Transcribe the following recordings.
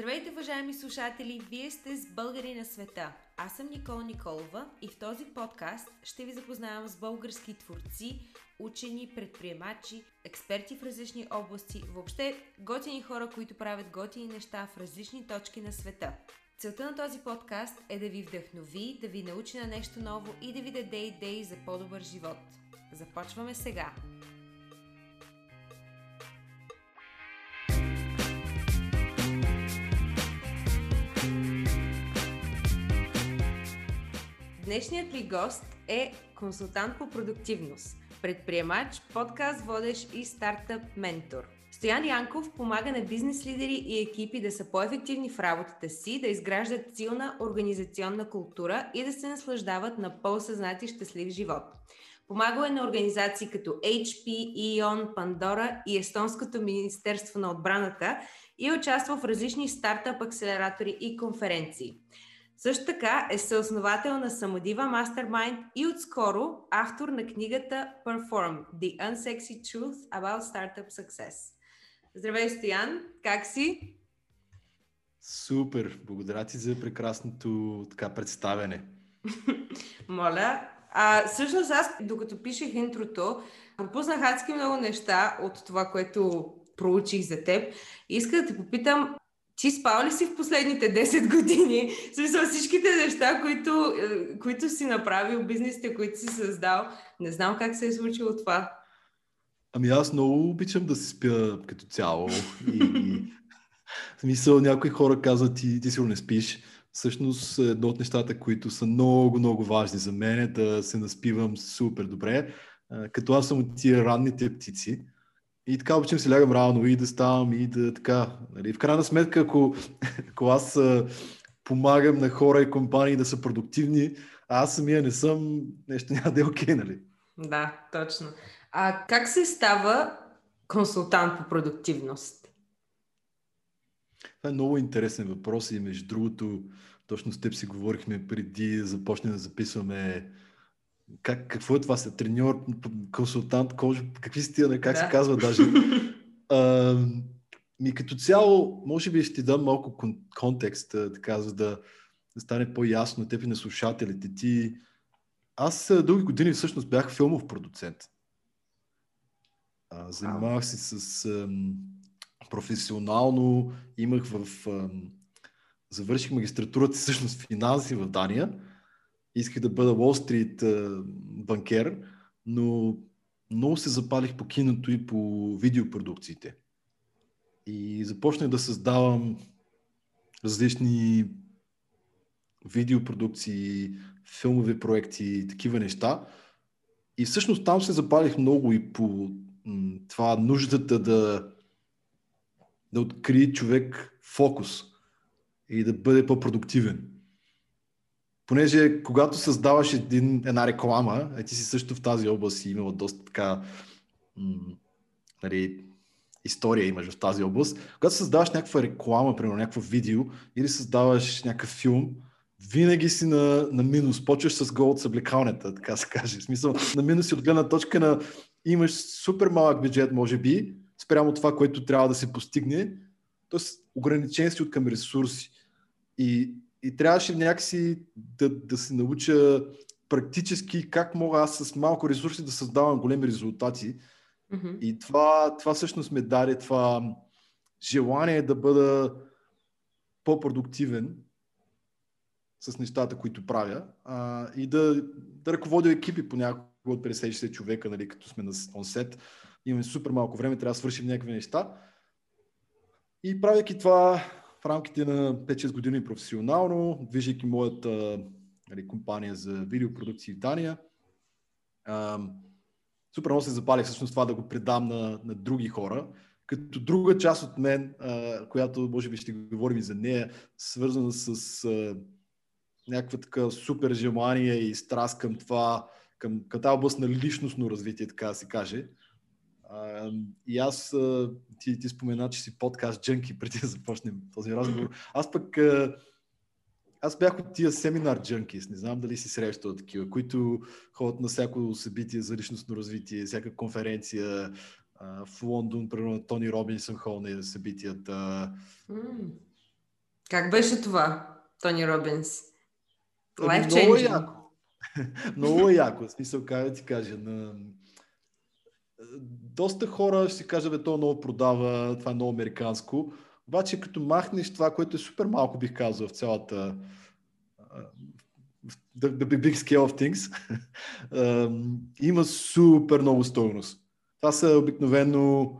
Здравейте, уважаеми слушатели! Вие сте с Българи на света. Аз съм Никола Николова и в този подкаст ще ви запознавам с български творци, учени, предприемачи, експерти в различни области, въобще готини хора, които правят готини неща в различни точки на света. Целта на този подкаст е да ви вдъхнови, да ви научи на нещо ново и да ви даде идеи за по-добър живот. Започваме сега! Днешният ми гост е консултант по продуктивност, предприемач, подкаст водещ и стартъп ментор. Стоян Янков помага на бизнес лидери и екипи да са по-ефективни в работата си, да изграждат силна организационна култура и да се наслаждават на по-съзнат и щастлив живот. Помагал е на организации като HP, EON, Pandora и Естонското Министерство на отбраната и е участвал в различни стартъп акселератори и конференции. Също така е съосновател на Самодива Mastermind и отскоро автор на книгата Perform – The Unsexy Truth About Startup Success. Здравей, Стоян! Как си? Супер! Благодаря ти за прекрасното така представяне. Моля. А, всъщност аз, докато пишех интрото, пропуснах адски много неща от това, което проучих за теб. Иска да те попитам, ти спал ли си в последните 10 години? В смисъл всичките неща, които, е, които си направил, бизнесите, които си създал. Не знам как се е случило това. Ами аз много обичам да се спя като цяло. И, и... В смисъл, някои хора казват, ти, ти сигурно не спиш. Всъщност, едно от нещата, които са много, много важни за мен е да се наспивам супер добре. Като аз съм от тия ранните птици, и така обичам си лягам рано и да ставам и да така. Нали. В крайна сметка, ако, ако аз а, помагам на хора и компании да са продуктивни, а аз самия не съм, нещо няма да е окей, okay, нали? Да, точно. А как се става консултант по продуктивност? Това е много интересен въпрос и между другото, точно с теб си говорихме преди да започнем да записваме как, какво е това се треньор, консултант, коуч, какви сте тия, как да. се казва даже. А, ми като цяло, може би ще ти дам малко кон- контекст, така, за да, да стане по-ясно теб и на слушателите ти. Аз дълги години всъщност бях филмов продуцент. А, занимавах се с ам, професионално, имах в... Ам, завърших магистратурата всъщност финанси в Дания исках да бъда Уолл Стрит банкер, но много се запалих по киното и по видеопродукциите. И започнах да създавам различни видеопродукции, филмови проекти, такива неща. И всъщност там се запалих много и по това нуждата да, да открие човек фокус и да бъде по-продуктивен понеже когато създаваш един, една реклама, е, ти си също в тази област и имала доста така м- нали, история имаш в тази област. Когато създаваш някаква реклама, примерно някакво видео или създаваш някакъв филм, винаги си на, на минус. Почваш с гол от съблекалнята, така се каже. В смисъл, на минус и от гледна точка на имаш супер малък бюджет, може би, спрямо това, което трябва да се постигне. Тоест, ограничен си от към ресурси. И и трябваше някакси да, да се науча практически как мога аз с малко ресурси да създавам големи резултати. Mm-hmm. И това, това всъщност ме даде това желание да бъда по-продуктивен с нещата, които правя а, и да, да ръководя екипи по няколко от 50-60 човека, нали, като сме на онсет. Имаме супер малко време, трябва да свършим някакви неща. И правяки това, в рамките на 5-6 години професионално, движейки моята нали, компания за видеопродукции в Дания. А, супер много се запалих всъщност това да го предам на, на други хора. Като друга част от мен, а, която може би ще говорим и за нея, свързана с а, някаква така супер желание и страст към това, към, към тази област на личностно развитие, така да се каже и аз, ти, ти спомена, че си подкаст джънки преди да започнем този разговор. Аз пък, аз бях от тия семинар джънки, не знам дали си срещал такива, които ходят на всяко събитие за личностно развитие, всяка конференция, в Лондон, примерно Тони Робинсън хол на събитията. Как беше това, Тони Робинс? Life ами, много е яко. много е яко. В смисъл, как да ти кажа, на... доста хора ще си кажа, бе, то много продава, това е много американско. Обаче, като махнеш това, което е супер малко, бих казал, в цялата the, the big scale of things, има супер много стоеност. Това са обикновено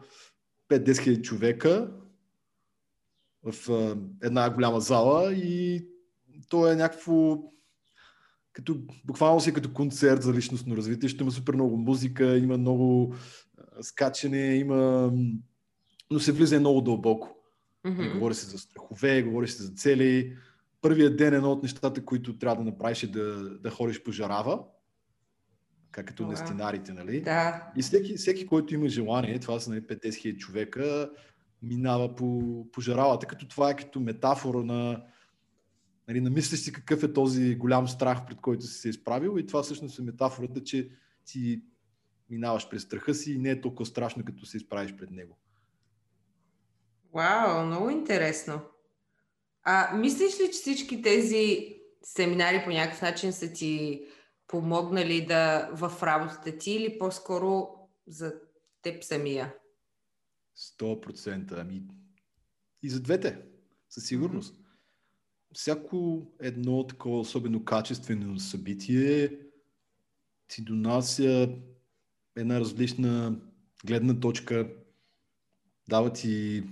5-10 хиляди човека в една голяма зала и то е някакво като, буквално си като концерт за личностно развитие. Ще има супер много музика, има много скачане, има... но се влиза много дълбоко. Mm-hmm. Говори се за страхове, говори се за цели. Първият ден едно от нещата, които трябва да направиш е да, да ходиш по жарава, как като на стенарите, нали? Да. И всеки, всеки, който има желание, това са нали, 50 хиляди човека, минава по, по жаралата, като това е като метафора на нали, намислиш си какъв е този голям страх, пред който си се изправил и това всъщност е метафората, че ти минаваш през страха си и не е толкова страшно, като се изправиш пред него. Вау, много интересно. А мислиш ли, че всички тези семинари по някакъв начин са ти помогнали да в работата ти или по-скоро за теб самия? 100%. Ами и за двете, със сигурност. Всяко едно такова особено качествено събитие ти донася една различна гледна точка, дава ти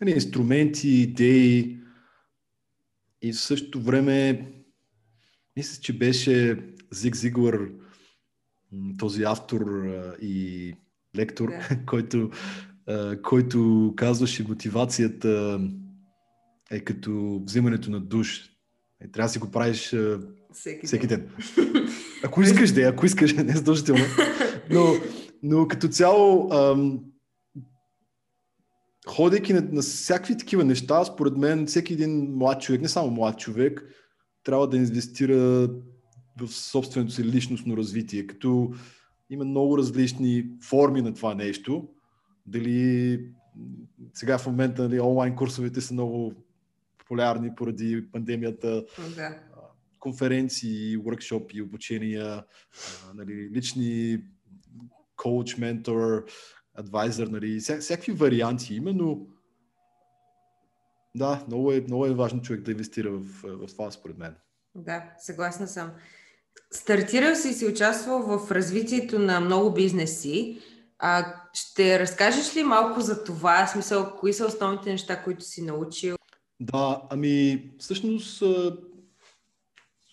нали, инструменти, идеи и в същото време мисля, че беше Зиг Зиглър, този автор и лектор, yeah. който, който казваше мотивацията е като взимането на душ. Е, трябва да си го правиш всеки, всеки ден. ден. Ако искаш да, ако искаш, не е задължително. Но, но като цяло, ам, ходейки на, на всякакви такива неща, според мен всеки един млад човек, не само млад човек, трябва да инвестира в собственото си личностно развитие, като има много различни форми на това нещо. Дали сега в момента нали, онлайн курсовете са много популярни поради пандемията. Да. Конференции, workshop, обучения, нали, лични коуч, ментор, адвайзър, нали, вся, всякакви варианти има, но да, много е, много е важно човек да инвестира в, в това, според мен. Да, съгласна съм. Стартирал си и си участвал в развитието на много бизнеси. А, ще разкажеш ли малко за това? Смисъл, кои са основните неща, които си научил? Да, ами всъщност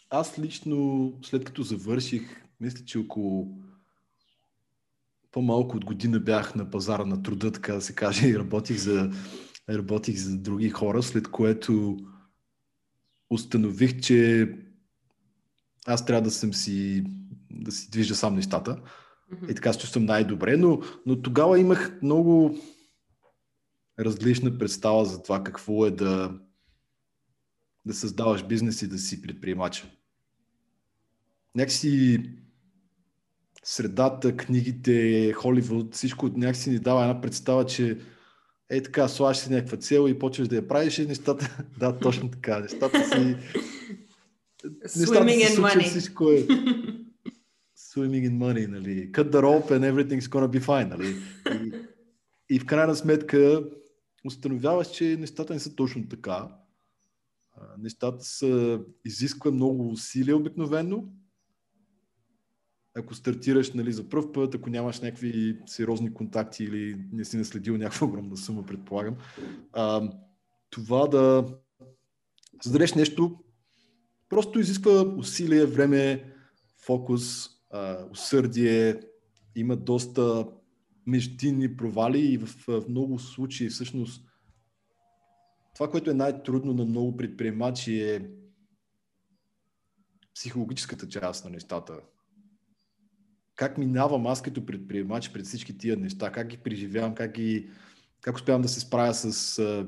аз лично след като завърших, мисля, че около по-малко от година бях на пазара на труда, така да се каже, и работих за, работих за други хора, след което установих, че аз трябва да съм си, да си движа сам нещата. Mm-hmm. И така се чувствам най-добре, но, но тогава имах много различна представа за това какво е да, да създаваш бизнес и да си предприемач. Някакси средата, книгите, Холивуд, всичко някакси ни дава една представа, че е така, слагаш си някаква цел и почваш да я правиш и нещата, да, точно така, нещата си... Swimming in money. Всичко е... Swimming in money, нали? Cut the rope and everything's gonna be fine, нали? И, и в крайна сметка установяваш, че нещата не са точно така. Нещата са, изисква много усилия обикновено, ако стартираш нали, за първ път, ако нямаш някакви сериозни контакти или не си наследил някаква огромна сума, предполагам, а, това да създадеш нещо просто изисква усилие, време, фокус, а, усърдие, има доста междинни провали и в, в много случаи всъщност това, което е най-трудно на много предприемачи е психологическата част на нещата. Как минавам аз като предприемач пред всички тия неща, как ги преживявам, как, ги, как успявам да се справя с а,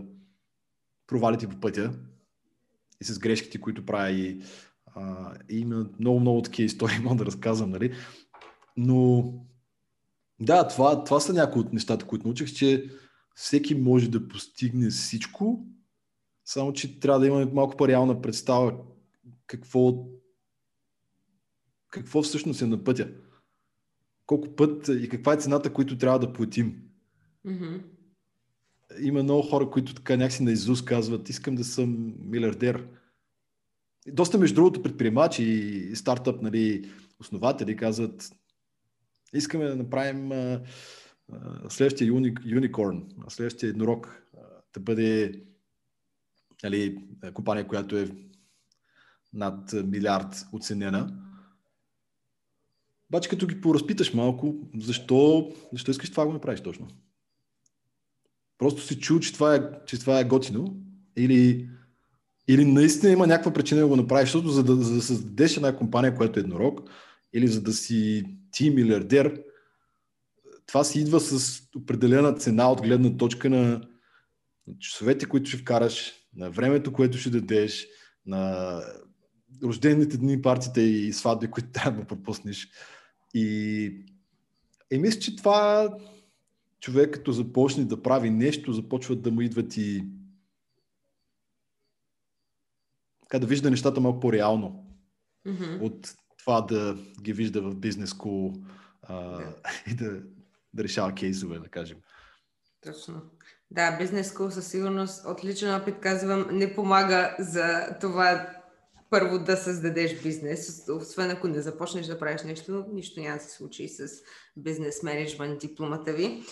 провалите по пътя и с грешките, които правя и, а, има много-много такива истории, мога да разказвам, нали? Но да, това, това са някои от нещата, които научих, че всеки може да постигне всичко, Само, че трябва да имаме малко по-реална представа какво, какво всъщност е на пътя. Колко път и каква е цената, която трябва да платим. Mm-hmm. Има много хора, които така някакси на Изус казват, искам да съм милиардер. Доста между другото предприемачи и стартъп нали, основатели казват, искаме да направим а, следващия юни, юникорн, следващия еднорог да бъде нали, компания, която е над милиард оценена. Обаче като ги поразпиташ малко, защо, защо искаш това го направиш точно? Просто си чул, че това е, че това е готино или, или наистина има някаква причина да го направиш, защото за да, за да създадеш една компания, която е еднорог, или за да си ти милиардер, това си идва с определена цена от гледна точка на часовете, които ще вкараш, на времето, което ще дадеш, на рождените дни, партиите и сватби, които трябва да пропуснеш. И, и мисля, че това човек като започне да прави нещо, започват да му идват и така да вижда нещата малко по-реално mm-hmm. от това да ги вижда в бизнес скул yeah. и да, да решава кейсове, да кажем. Точно. Да, бизнес скул със сигурност, отличен опит, казвам, не помага за това първо да създадеш бизнес. Освен ако не започнеш да правиш нещо, нищо няма да се случи с бизнес менеджмент дипломата ви.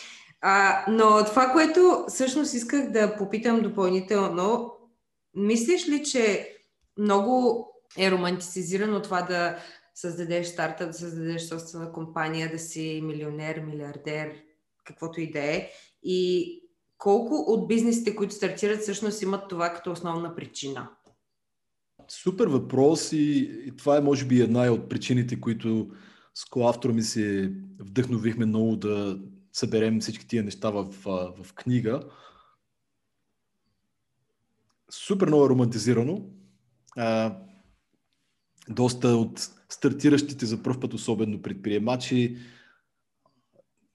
А, но това, което всъщност исках да попитам допълнително, мислиш ли, че много е романтизирано това да създадеш старта, да създадеш собствена компания, да си милионер, милиардер, каквото и да е. И колко от бизнесите, които стартират, всъщност имат това като основна причина? Супер въпрос и, и това е може би една от причините, които с коавтора ми се вдъхновихме много да съберем всички тия неща в, в книга. Супер много е романтизирано. А, доста от стартиращите за първ път, особено предприемачи,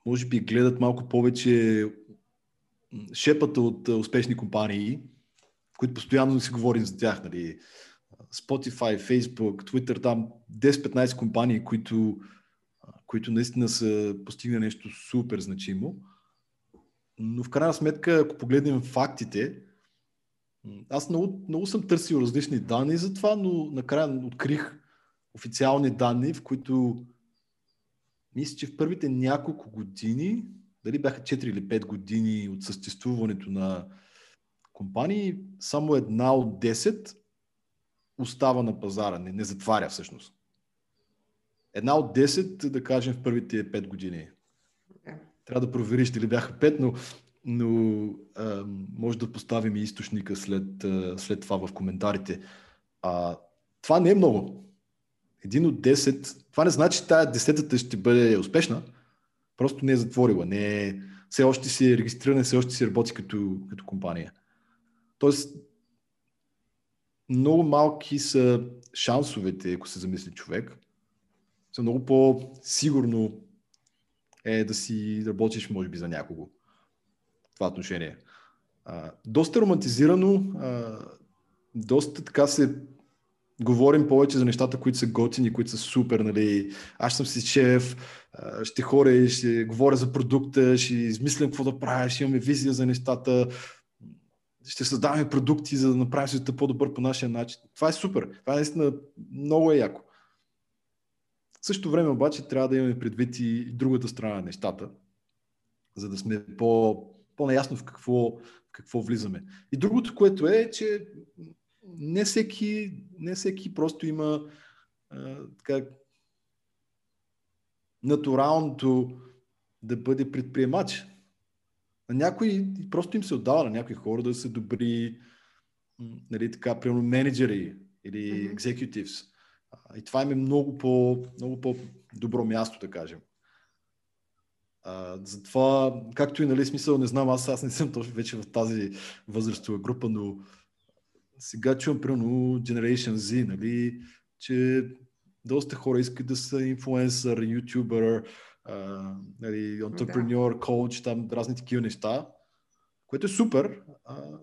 може би гледат малко повече шепата от успешни компании, които постоянно си говорим за тях. Нали? Spotify, Facebook, Twitter, там 10-15 компании, които, които наистина са постигнали нещо супер значимо. Но в крайна сметка, ако погледнем фактите, аз много, много съм търсил различни данни за това, но накрая открих официални данни, в които мисля, че в първите няколко години, дали бяха 4 или 5 години от съществуването на компании, само една от 10 остава на пазара, не, не затваря всъщност. Една от 10, да кажем, в първите 5 години. Трябва да провериш дали бяха 5, но, но а, може да поставим и източника след, а, след това в коментарите. А, това не е много. Един от 10, това не значи, че тая десетата ще бъде успешна, просто не е затворила, не е, все още си е регистрирана, все още си работи като, като компания. Тоест, много малки са шансовете, ако се замисли човек. Са много по-сигурно е да си работиш, може би, за някого. Това отношение. А, доста романтизирано, а, доста така се говорим повече за нещата, които са готини, които са супер, нали, аз съм си шеф, ще хора и ще говоря за продукта, ще измислям какво да правя, ще имаме визия за нещата, ще създаваме продукти, за да направим света по-добър по нашия начин. Това е супер. Това е наистина много е яко. В същото време обаче трябва да имаме предвид и другата страна на нещата, за да сме по, по-наясно в какво, в какво влизаме. И другото, което е, че не всеки, не всеки просто има а, така, натуралното да бъде предприемач. На някои просто им се отдава на някои хора да са добри, нали, така, примерно менеджери или. Mm-hmm. И това им е много, по, много по-добро място, да кажем. А, затова, както и нали, смисъл, не знам, аз, аз не съм точно вече в тази възрастова група, но сега чувам, примерно, Generation Z, нали, че доста хора искат да са инфлуенсър, ютубър, нали, entrepreneur, коуч, там разни такива неща, което е супер. А,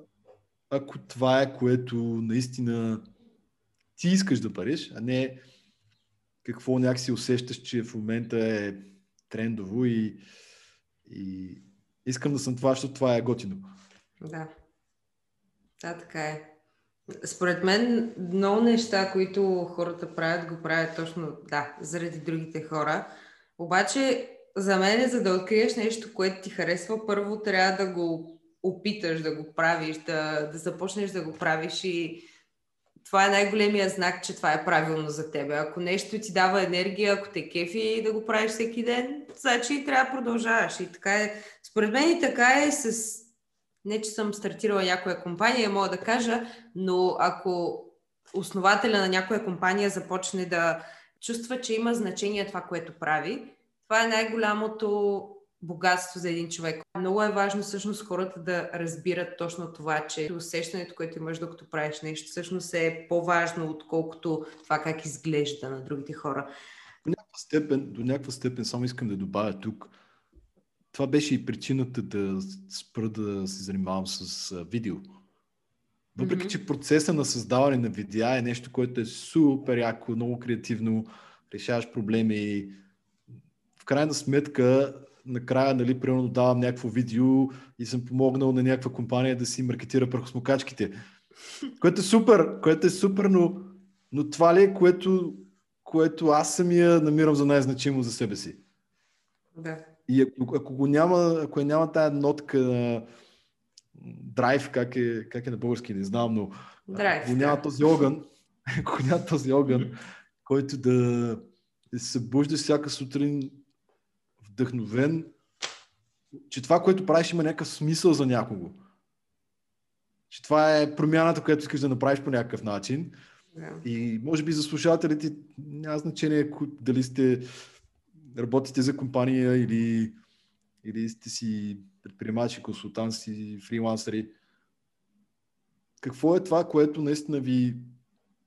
ако това е което наистина ти искаш да париш, а не какво някакси усещаш, че в момента е трендово и, и искам да съм това, защото това е готино. Да. Да, така е. Според мен много неща, които хората правят, го правят точно, да, заради другите хора. Обаче, за мен, е, за да откриеш нещо, което ти харесва, първо трябва да го опиташ да го правиш, да, да започнеш да го правиш и това е най-големия знак, че това е правилно за тебе. Ако нещо ти дава енергия, ако те кефи да го правиш всеки ден, значи трябва да продължаваш. И така е. Според мен и така е с... Не, че съм стартирала някоя компания, мога да кажа, но ако основателя на някоя компания започне да чувства, че има значение това, което прави, това е най-голямото богатство за един човек. Много е важно всъщност хората да разбират точно това, че усещането, което имаш докато правиш нещо, всъщност е по-важно, отколкото това как изглежда на другите хора. До някаква степен, до някаква степен само искам да добавя тук. Това беше и причината да спра да се занимавам с видео. Въпреки, mm-hmm. че процеса на създаване на видеа е нещо, което е супер яко, много креативно, решаваш проблеми. В крайна сметка накрая, нали, примерно давам някакво видео и съм помогнал на някаква компания да си маркетира прахосмокачките. Което е супер, което е супер, но, но това ли е, което, което аз самия намирам за най-значимо за себе си? Да. И ако, ако го няма, ако е няма тая нотка на драйв, как е, как е на български, не знам, но драйв, ако няма този огън, ако няма този огън, който да се събужда всяка сутрин вдъхновен, че това, което правиш, има някакъв смисъл за някого. Че това е промяната, която искаш да направиш по някакъв начин. Yeah. И може би за слушателите няма значение дали сте работите за компания или, или сте си предприемачи, консултанти, фрилансери. Какво е това, което наистина ви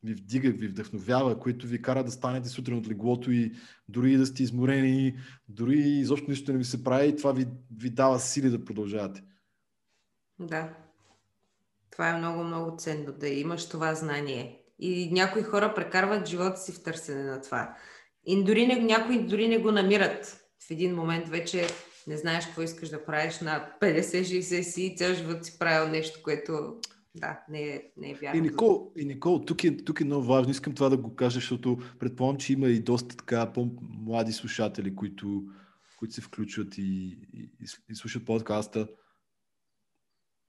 ви вдига, ви вдъхновява, които ви кара да станете сутрин от леглото и дори да сте изморени, дори изобщо нищо не ви се прави, и това ви, ви дава сили да продължавате. Да. Това е много, много ценно, да имаш това знание. И някои хора прекарват живота си в търсене на това. И дори не, някои дори не го намират. В един момент вече не знаеш какво искаш да правиш на 50-60 си и цял живот си правил нещо, което да, не е, не е вярно. И Никол, и Никол тук, е, тук е много важно, искам това да го кажа, защото предполагам, че има и доста така по-млади слушатели, които, които се включват и, и, и слушат подкаста.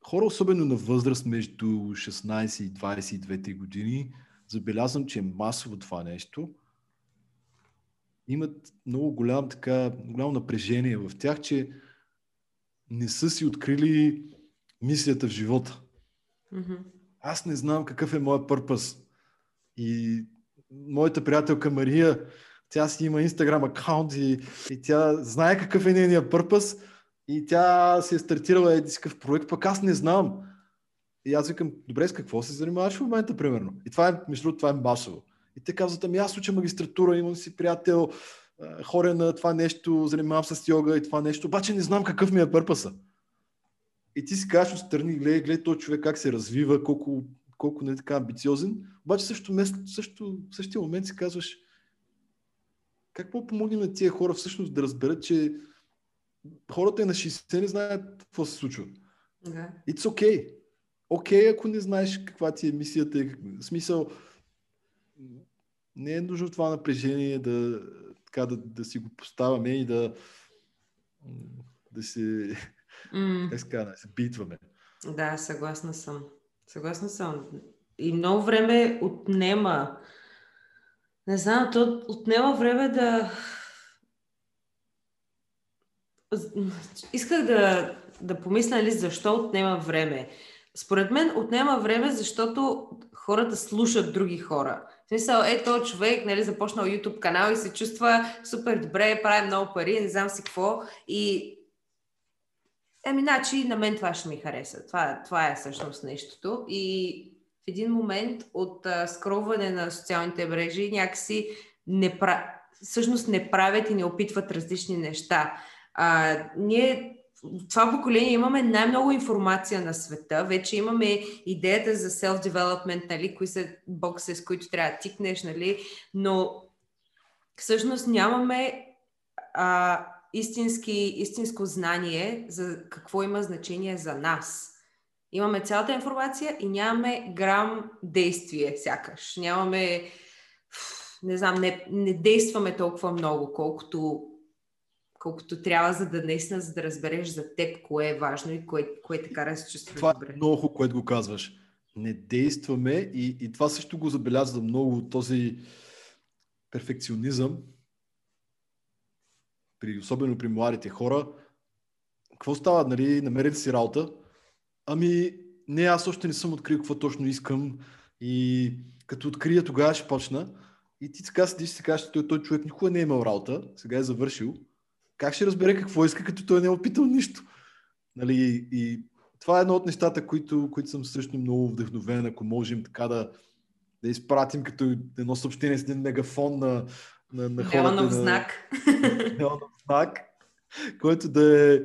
Хора, особено на възраст между 16 и 22 години, забелязвам, че е масово това нещо. Имат много голям, така, голямо напрежение в тях, че не са си открили мисията в живота. Mm-hmm. Аз не знам какъв е моят пърпъс. И моята приятелка Мария, тя си има инстаграм аккаунт и, и тя знае какъв е нейният пърпъс и тя си е стартирала един такъв проект, пък аз не знам. И аз викам, добре, с какво се занимаваш в момента, примерно? И това е, между това е масово. И те казват, ами аз уча магистратура, имам си приятел, хоря на това нещо, занимавам се с йога и това нещо, обаче не знам какъв ми е пърпъса. И ти си кажеш отстрани, гледай, гледай този човек как се развива, колко, колко не е така амбициозен. Обаче също, също, в същия момент си казваш, как мога помогнем на тия хора всъщност да разберат, че хората и на 60 не знаят какво се случва. Да. It's okay. Окей, okay, ако не знаеш каква ти е мисията. В смисъл, не е нужно това напрежение да, така, да, да си го поставяме и да, да се Mm. Как се казва, се битваме. Да, съгласна съм. Съгласна съм. И много време отнема. Не знам, то отнема време да. Исках да, да помисля ли защо отнема време. Според мен отнема време, защото хората слушат други хора. Смисъл, е, този човек, нали, започнал YouTube канал и се чувства супер добре, прави много пари, не знам си какво. И Еми, значи на мен това ще ми хареса. Това, това е всъщност нещото. И в един момент от а, скроване на социалните мрежи някакси не пра... всъщност не правят и не опитват различни неща. А, ние това поколение имаме най-много информация на света. Вече имаме идеята за self-development, нали, кои са бокси, с които трябва да тикнеш, нали, но всъщност нямаме а, истински, истинско знание за какво има значение за нас. Имаме цялата информация и нямаме грам действие, сякаш. Нямаме, не знам, не, не действаме толкова много, колкото, колкото трябва, за да наистина, за да разбереш за теб кое е важно и кое, кое те кара да се чувстваш това добре. е много хубаво, което го казваш. Не действаме и, и това също го забелязва много този перфекционизъм, при, особено при младите хора. Какво става, нали, намерили си работа? Ами, не, аз още не съм открил какво точно искам и като открия, тогава ще почна. И ти така седиш и си кажеш, той, той човек никога не е имал работа, сега е завършил. Как ще разбере какво иска, като той не е опитал нищо? Нали, и това е едно от нещата, които, които съм също много вдъхновен, ако можем така да, да изпратим като едно съобщение с един мегафон на, на, на хората. Неонов на, знак. Неонов знак, който да е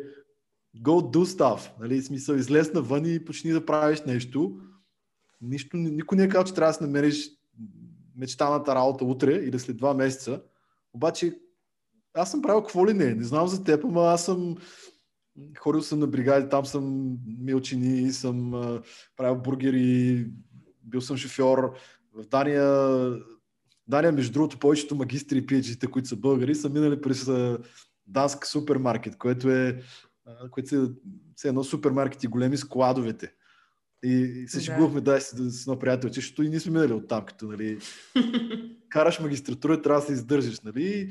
go do stuff. Нали? Смисъл, излез навън и почни да правиш нещо. Нищо, никой не е казал, че трябва да се намериш мечтаната работа утре или след два месеца. Обаче аз съм правил какво ли не. Не знам за теб, ама аз съм ходил съм на бригади, там съм милчини, съм а, правил бургери, бил съм шофьор. В Дания, Дания, между другото, повечето магистри и PhD, които са българи, са минали през а, Данск супермаркет, което е а, което са все едно супермаркети, големи складовете. И, и се шегувахме да, с, да, с едно приятелче, защото и ние сме минали от там, като нали, караш магистратура, трябва да се издържаш, нали?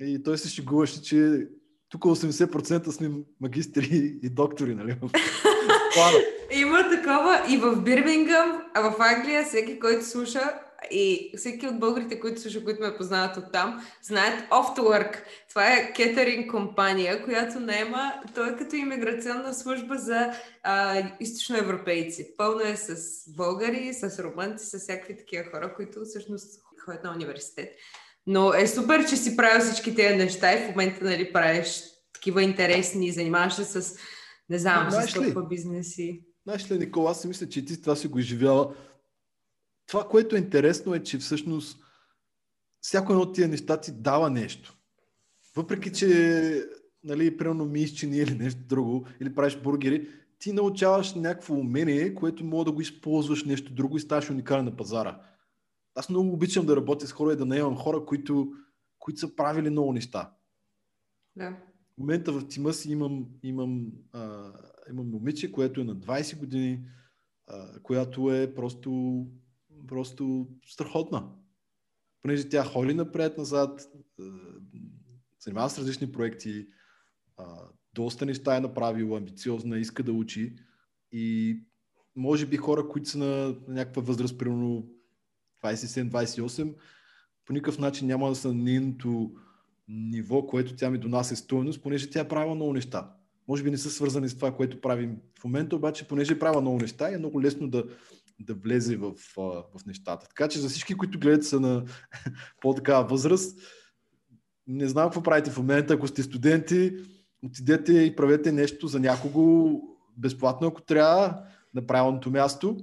И той се шегуваше, че тук 80% сме магистри и доктори, нали? Има такова и в Бирмингъм, а в Англия всеки, който слуша и всеки от българите, които слуша, които ме познават от там, знаят Off. Това е кетеринг компания, която наема, той е като иммиграционна служба за а, източноевропейци. Пълно е с българи, с румънци, с всякакви такива хора, които всъщност ходят на университет. Но е супер, че си правил всички тези неща и в момента нали, правиш такива интересни, занимаваш се с, не знам, с толкова бизнеси. Знаеш ли, Никола, аз си мисля, че ти това си го изживяла. Това, което е интересно е, че всъщност всяко едно от тия неща ти дава нещо. Въпреки, че нали, примерно мисчини или нещо друго, или правиш бургери, ти научаваш някакво умение, което мога да го използваш нещо друго и ставаш уникален на пазара. Аз много обичам да работя с хора и да наемам хора, които, които са правили много неща. Да. В момента в тима си имам, имам, а, имам момиче, което е на 20 години, а, която е просто, просто страхотна. Понеже тя ходи напред-назад, занимава с различни проекти, а, доста неща е направила, амбициозна, иска да учи и може би хора, които са на, на някаква възраст, примерно 27-28, по никакъв начин няма да са нейното ниво, което тя ми донася стойност, понеже тя правила много неща. Може би не са свързани с това, което правим в момента, обаче понеже е правила много неща е много лесно да, да влезе в, в нещата. Така че за всички, които гледат са на по-такава възраст, не знам какво правите в момента, ако сте студенти, отидете и правете нещо за някого безплатно, ако трябва, на правилното място.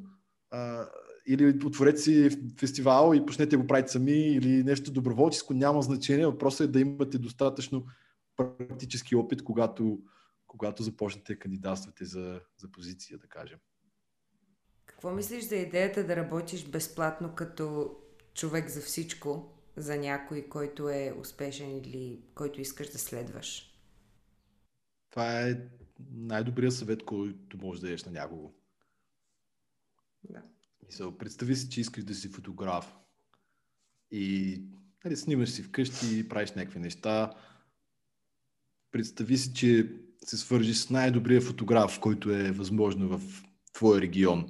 Или отворете си фестивал и почнете го правите сами, или нещо доброволческо, няма значение. Въпросът е да имате достатъчно практически опит, когато, когато започнете да кандидатствате за, за позиция, да кажем. Какво мислиш за идеята да работиш безплатно като човек за всичко, за някой, който е успешен или който искаш да следваш? Това е най-добрият съвет, който можеш да дадеш на някого. Да. Мисъл, представи си, че искаш да си фотограф и нали, снимаш си вкъщи, правиш някакви неща. Представи си, че се свържиш с най-добрия фотограф, който е възможно в твоя регион.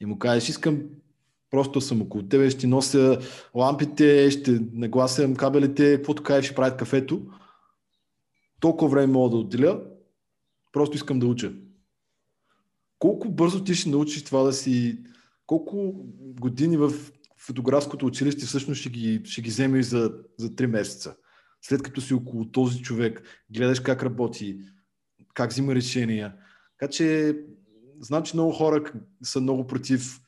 И му кажеш, искам просто съм около тебе, ще нося лампите, ще нагласям кабелите, каквото кажеш, ще правят кафето. Толкова време мога да отделя, просто искам да уча. Колко бързо ти ще научиш това да си колко години в фотографското училище всъщност ще ги, ще ги вземеш за, за 3 месеца. След като си около този човек, гледаш как работи, как взима решения. Така че знам, че много хора са много против.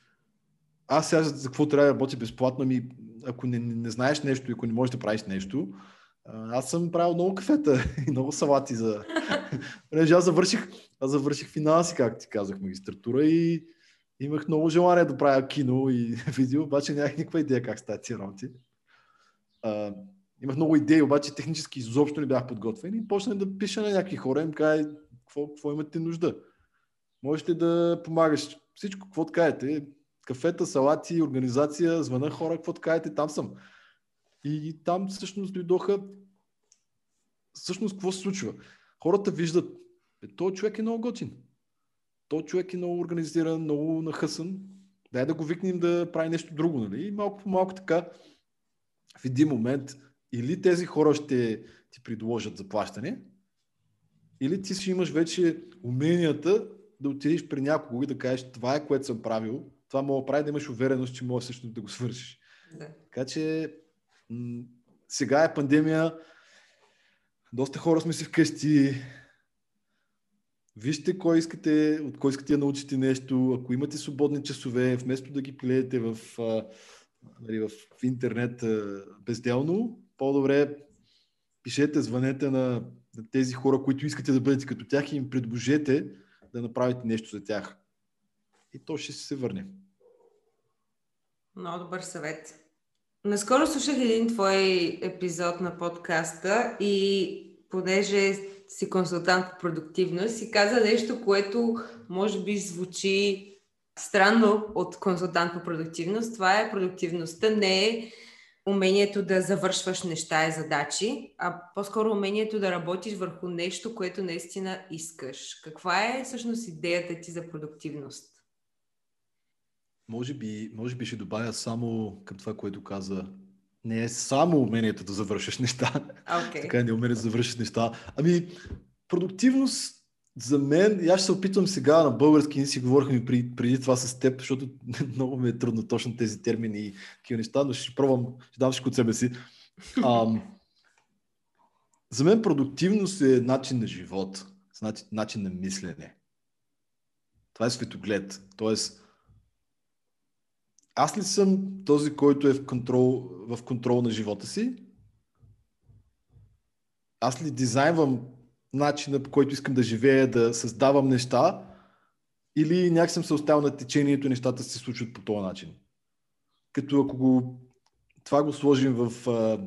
Аз сега за какво трябва да работя безплатно, ми ако не, не знаеш нещо и ако не можеш да правиш нещо, аз съм правил много кафета и много салати за... Понеже аз завърших, аз завърших финанси, както ти казах, магистратура и имах много желание да правя кино и видео, обаче нямах никаква идея как стават тези работи. Имах много идеи, обаче технически изобщо не бях подготвен и почнах да пиша на някакви хора и им кажа, какво, какво имате нужда. Можете да помагаш. Всичко, какво кажете. Кафета, салати, организация, звъна хора, какво кажете, там съм. И там всъщност дойдоха всъщност какво се случва. Хората виждат, бе, този човек е много готин. Той човек е много организиран, много нахъсан. Дай да го викнем да прави нещо друго, нали? И малко по малко така, в един момент, или тези хора ще ти предложат заплащане, или ти си имаш вече уменията да отидеш при някого и да кажеш, това е което съм правил, това мога да прави да имаш увереност, че можеш всъщност да го свършиш. Да. Така че м- сега е пандемия, доста хора сме си вкъщи, Вижте кой искате, от кой искате да научите нещо. Ако имате свободни часове, вместо да ги плеете в, а, нали, в интернет безделно, по-добре пишете, звънете на, на тези хора, които искате да бъдете като тях и им предложете да направите нещо за тях. И то ще се върне. Много добър съвет. Наскоро слушах един твой епизод на подкаста и понеже си консултант по продуктивност и каза нещо, което може би звучи странно от консултант по продуктивност. Това е продуктивността не е умението да завършваш неща и задачи, а по-скоро умението да работиш върху нещо, което наистина искаш. Каква е всъщност идеята ти за продуктивност? Може би, може би ще добавя само към това, което каза. Не е само умението да завършиш неща. Okay. така не е умението да завършиш неща. Ами, продуктивност за мен, и аз ще се опитвам сега на български, ние си говорихме преди, преди това с теб, защото много ми е трудно точно тези термини и такива неща, но ще пробвам, ще дам всичко от себе си. Ам, за мен продуктивност е начин на живот, начин, начин на мислене. Това е светоглед. Тоест, аз ли съм този, който е в контрол, в контрол на живота си? Аз ли дизайнвам начина по който искам да живея, да създавам неща, или някак съм се оставил на течението, нещата се случват по този начин. Като ако го, това го сложим в а,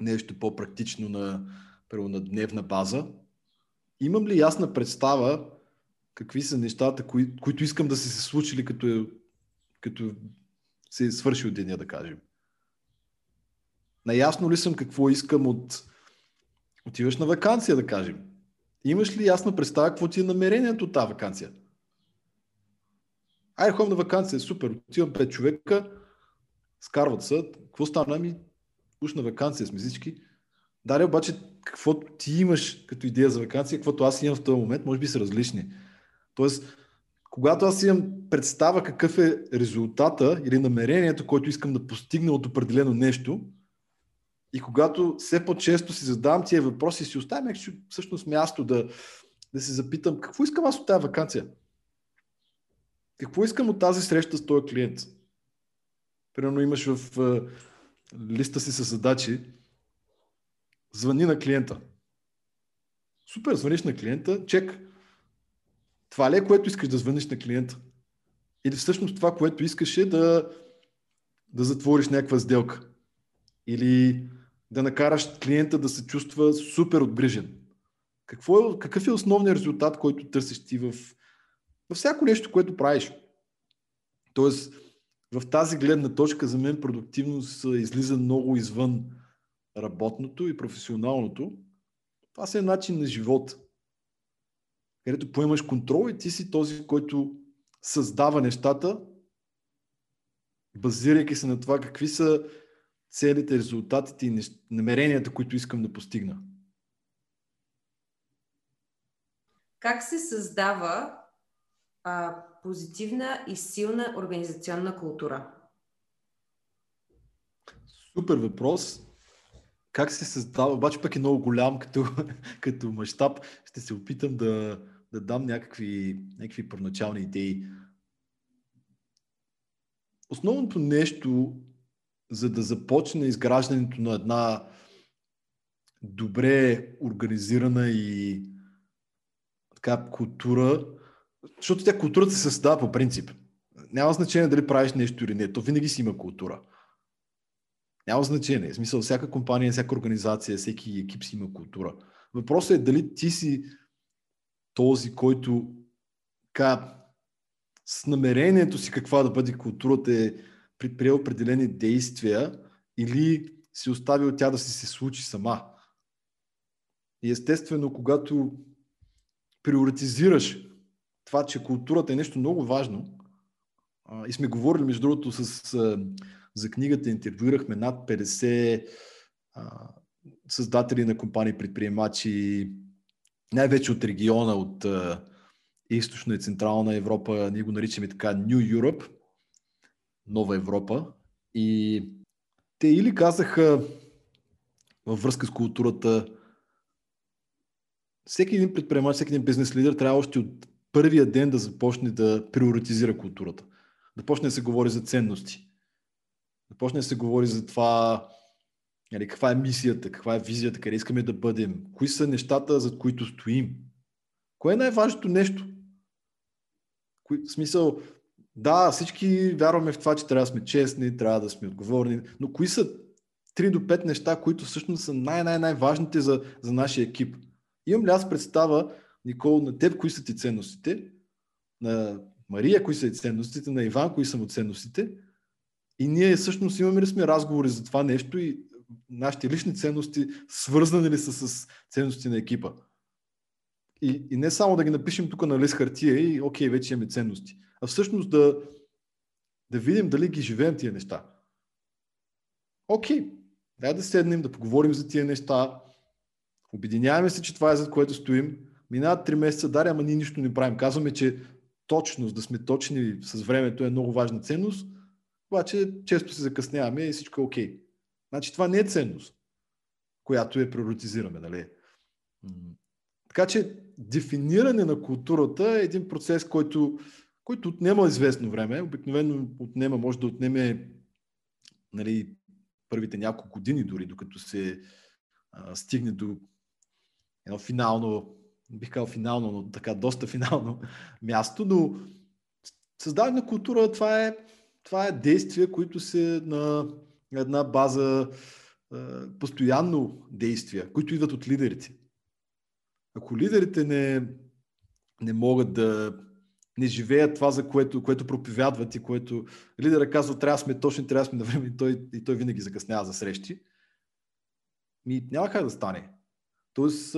нещо по-практично на, на дневна база, имам ли ясна представа какви са нещата, кои, които искам да се се случили като, е, като се е свършил деня, да кажем. Наясно ли съм какво искам от Отиваш на вакансия, да кажем. Имаш ли ясна представа какво ти е намерението от тази вакансия? Айде, ходим на вакансия, супер, отивам пет човека, скарват се, какво стана ми? Уж на вакансия сме всички. Даре, обаче, каквото ти имаш като идея за вакансия, каквото аз имам в този момент, може би са различни. Тоест, когато аз имам представа какъв е резултата или намерението, което искам да постигна от определено нещо, и когато все по-често си задавам тия въпроси, си оставям всъщност място да, да се запитам какво искам аз от тази вакансия? Какво искам от тази среща с този клиент? Примерно имаш в листа си с задачи звъни на клиента. Супер, звъниш на клиента, чек. Това ли е което искаш да звъниш на клиента? Или всъщност това, което искаш е да, да затвориш някаква сделка? Или да накараш клиента да се чувства супер отгрижен. Какво е, какъв е основният резултат, който търсиш ти в, във всяко нещо, което правиш? Тоест, в тази гледна точка за мен продуктивност излиза много извън работното и професионалното. Това си е начин на живот, където поемаш контрол и ти си този, който създава нещата, базирайки се на това какви са целите, резултатите и намеренията, които искам да постигна. Как се създава а, позитивна и силна организационна култура? Супер въпрос. Как се създава, обаче пък е много голям като, като мащаб. Ще се опитам да, да дам някакви, някакви първоначални идеи. Основното нещо, за да започне изграждането на една добре организирана и така култура, защото тя културата се създава по принцип. Няма значение дали правиш нещо или не, то винаги си има култура. Няма значение. В смисъл, всяка компания, всяка организация, всеки екип си има култура. Въпросът е дали ти си този, който ка, с намерението си каква да бъде културата е предприел определени действия или си оставил тя да си се случи сама. И естествено, когато приоритизираш това, че културата е нещо много важно, и сме говорили, между другото, с, за книгата интервюирахме над 50 а, създатели на компании, предприемачи, най-вече от региона, от а, източна и централна Европа, ние го наричаме така New Europe, Нова Европа. И те или казаха във връзка с културата, всеки един предприемач, всеки един бизнес лидер трябва още от първия ден да започне да приоритизира културата. Да почне да се говори за ценности. Да почне да се говори за това нали, каква е мисията, каква е визията, къде искаме да бъдем, кои са нещата, за които стоим. Кое е най-важното нещо? Кои, в смисъл, да, всички вярваме в това, че трябва да сме честни, трябва да сме отговорни, но кои са 3 до 5 неща, които всъщност са най-най-най-важните за, за нашия екип? Имам ли аз представа, Никол, на теб кои са ти ценностите, на Мария кои са ти ценностите, на Иван кои са му ценностите и ние всъщност имаме ли сме разговори за това нещо и нашите лични ценности свързани ли са с ценности на екипа? И, и не само да ги напишем тук на лист хартия и окей, вече имаме ценности, а всъщност да, да видим дали ги живеем тия неща. Окей, дай да седнем, да поговорим за тия неща, обединяваме се, че това е за което стоим, минават 3 месеца, даря, ама ние нищо не правим. Казваме, че точност, да сме точни с времето е много важна ценност, обаче често се закъсняваме и всичко е окей. Значи това не е ценност, която е приоритизираме. Нали? Така че дефиниране на културата е един процес, който, който отнема известно време. Обикновено отнема, може да отнеме нали, първите няколко години дори, докато се а, стигне до едно финално, бих казал финално, но така доста финално място, но създаване на култура това е, това е действие, които се на една база постоянно действия, които идват от лидерите. Ако лидерите не, не могат да не живеят това, за което, което проповядват и което лидера казва, трябва да сме точни, трябва да сме на време и той, и той винаги закъснява за срещи, ми няма как да стане. Тоест,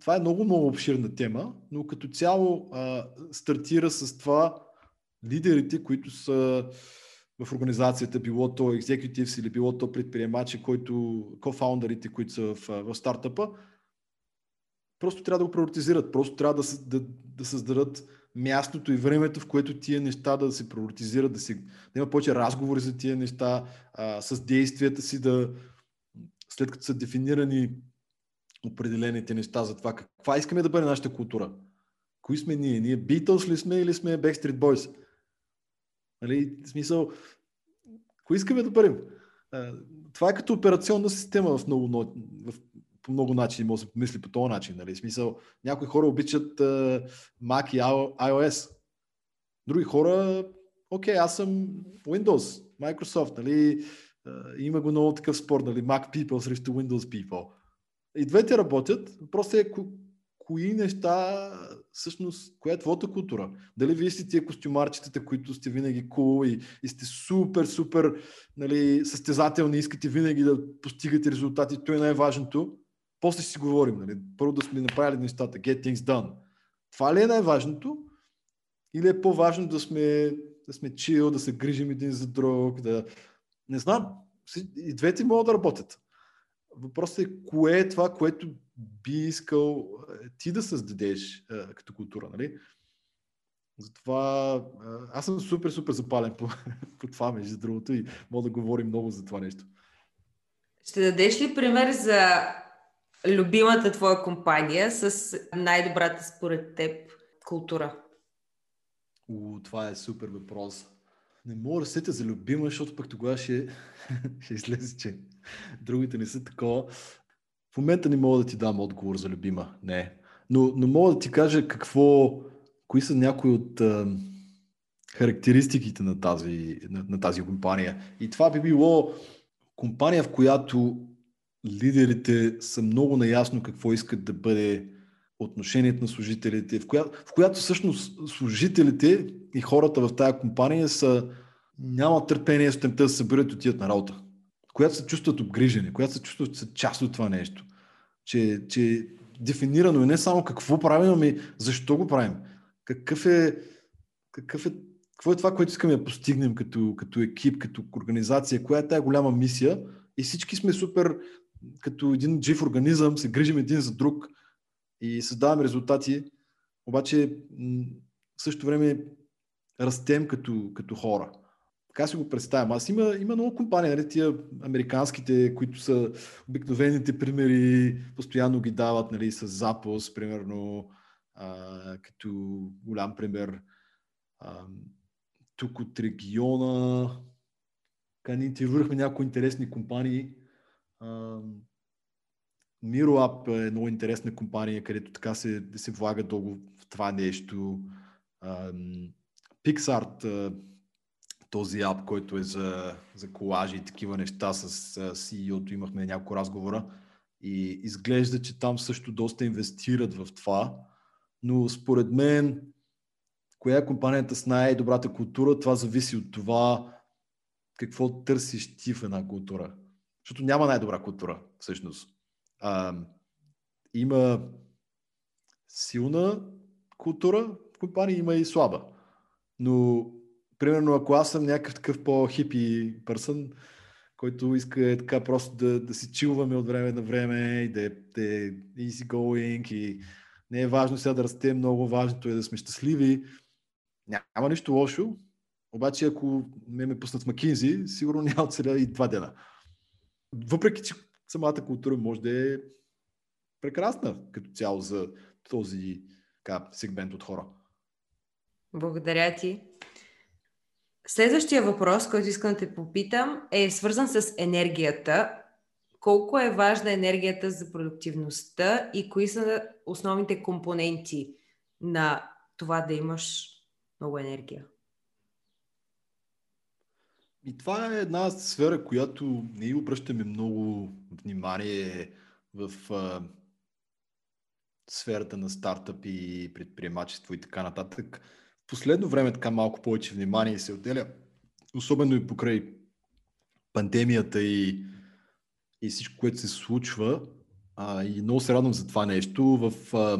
това е много, много обширна тема, но като цяло а, стартира с това лидерите, които са в организацията, било то executives или било то предприемачи, които, кофаундерите, които са в, в стартъпа, просто трябва да го приоритизират, просто трябва да, да, да създадат мястото и времето, в което тия неща да се приоритизират, да, се, да има повече разговори за тия неща, а, с действията си да, след като са дефинирани определените неща за това каква искаме да бъде нашата култура. Кои сме ние? Ние Beatles ли сме или сме Backstreet Boys? Нали, в смисъл, кои искаме да бъдем? Това е като операционна система в много, в, по много начини, може да се помисли по този начин. Нали? В смисъл, някои хора обичат uh, Mac и iOS. Други хора, окей, okay, аз съм Windows, Microsoft, нали? Uh, има го много такъв спор, нали? Mac people срещу Windows people. И двете работят, просто е кои неща, всъщност, коя е твоята култура? Дали вие сте тия костюмарчетата, които сте винаги кул cool и, и сте супер, супер нали, състезателни, искате винаги да постигате резултати, то е най-важното. После си говорим. Нали? Първо да сме направили нещата, get things done. Това ли е най-важното? Или е по-важно да сме, да сме чил, да се грижим един за друг, да... Не знам. И двете могат да работят. Въпросът е кое е това, което би искал е, ти да създадеш а, е, като култура, нали? Затова а, аз съм супер, супер запален по, по това, между другото, и мога да говорим много за това нещо. Ще дадеш ли пример за любимата твоя компания с най-добрата според теб култура? У, това е супер въпрос. Не мога да сетя за любима, защото пък тогава ще, ще излезе, че другите не са такова. В момента не мога да ти дам отговор за любима. Не. Но, но мога да ти кажа какво, кои са някои от а, характеристиките на тази, на, на тази компания. И това би било компания, в която лидерите са много наясно какво искат да бъде отношението на служителите, в която, в която всъщност служителите и хората в тази компания са, нямат търпение с темта да се съберат и отидат на работа. Която се чувстват обгрижени, която се чувстват, че са част от това нещо. Че, че дефинирано е не само какво правим, ами защо го правим. Какъв е, какъв е, какво е това, което искаме да постигнем като, като екип, като организация, коя е тая голяма мисия и всички сме супер като един жив организъм, се грижим един за друг и създаваме резултати, обаче в същото време растем като, като хора. Така си го представям. Аз има, има много компании, нали, тия американските, които са обикновените примери, постоянно ги дават нали, с запус, примерно, а, като голям пример. А, тук от региона, така ни интервюрахме някои интересни компании. Мироап е много интересна компания, където така се, се влага дълго в това нещо. Pixart, този ап, който е за, за колажи и такива неща с CEO-то имахме няколко разговора и изглежда, че там също доста инвестират в това, но според мен коя е компанията с най-добрата култура, това зависи от това какво търсиш ти в една култура. Защото няма най-добра култура, всъщност. А, има силна култура в компания, има и слаба. Но, примерно, ако аз съм някакъв такъв по-хипи пърсън, който иска е така просто да, да си чилваме от време на време и да е, да е easy going и не е важно сега да растем много, важното е да сме щастливи. Няма нищо лошо, обаче ако ме ме пуснат в Макинзи, сигурно няма оцеля и два дена въпреки, че самата култура може да е прекрасна като цяло за този така, сегмент от хора. Благодаря ти. Следващия въпрос, който искам да те попитам, е свързан с енергията. Колко е важна енергията за продуктивността и кои са основните компоненти на това да имаш много енергия? И това е една сфера, която не обръщаме много внимание в а, сферата на стартъпи, предприемачество и така нататък. Последно време така малко повече внимание се отделя, особено и покрай пандемията и, и всичко, което се случва. А, и много се радвам за това нещо. В, а,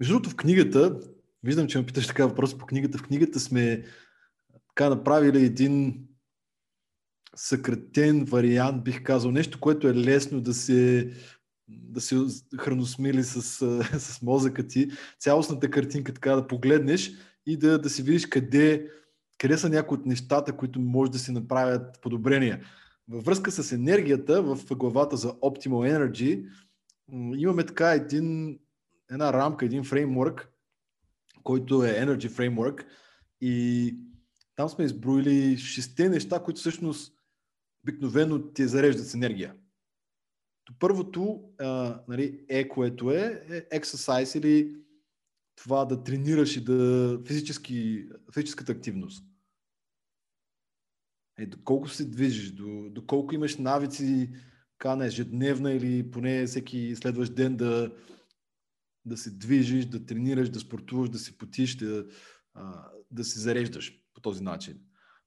между другото, в книгата, виждам, че ме питаш така въпрос по книгата, в книгата сме така направили един съкратен вариант, бих казал, нещо, което е лесно да се, да се храносмили с, с мозъка ти, цялостната картинка така да погледнеш и да, да си видиш къде, къде са някои от нещата, които може да си направят подобрения. Във връзка с енергията, в главата за Optimal Energy, имаме така един, една рамка, един фреймворк, който е Energy Framework и там сме изброили шесте неща, които всъщност обикновено те зареждат с енергия. Първото а, нали, е, което е, е exercise или това да тренираш и да физически, физическата активност. Е, доколко се движиш, до, доколко имаш навици на ежедневна или поне всеки следващ ден да, да се движиш, да тренираш, да спортуваш, да се потиш, да, да се зареждаш по този начин.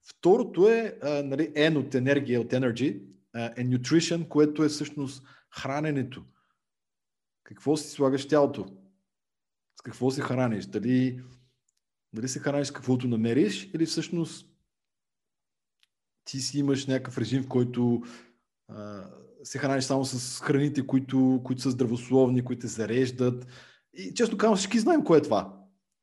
Второто е, нали, N от енергия, от energy, е nutrition, което е всъщност храненето. Какво си слагаш тялото? С какво се храниш? Дали, дали се храниш каквото намериш или всъщност ти си имаш някакъв режим, в който а, се храниш само с храните, които, които са здравословни, които те зареждат. И често казвам, всички знаем кое е това.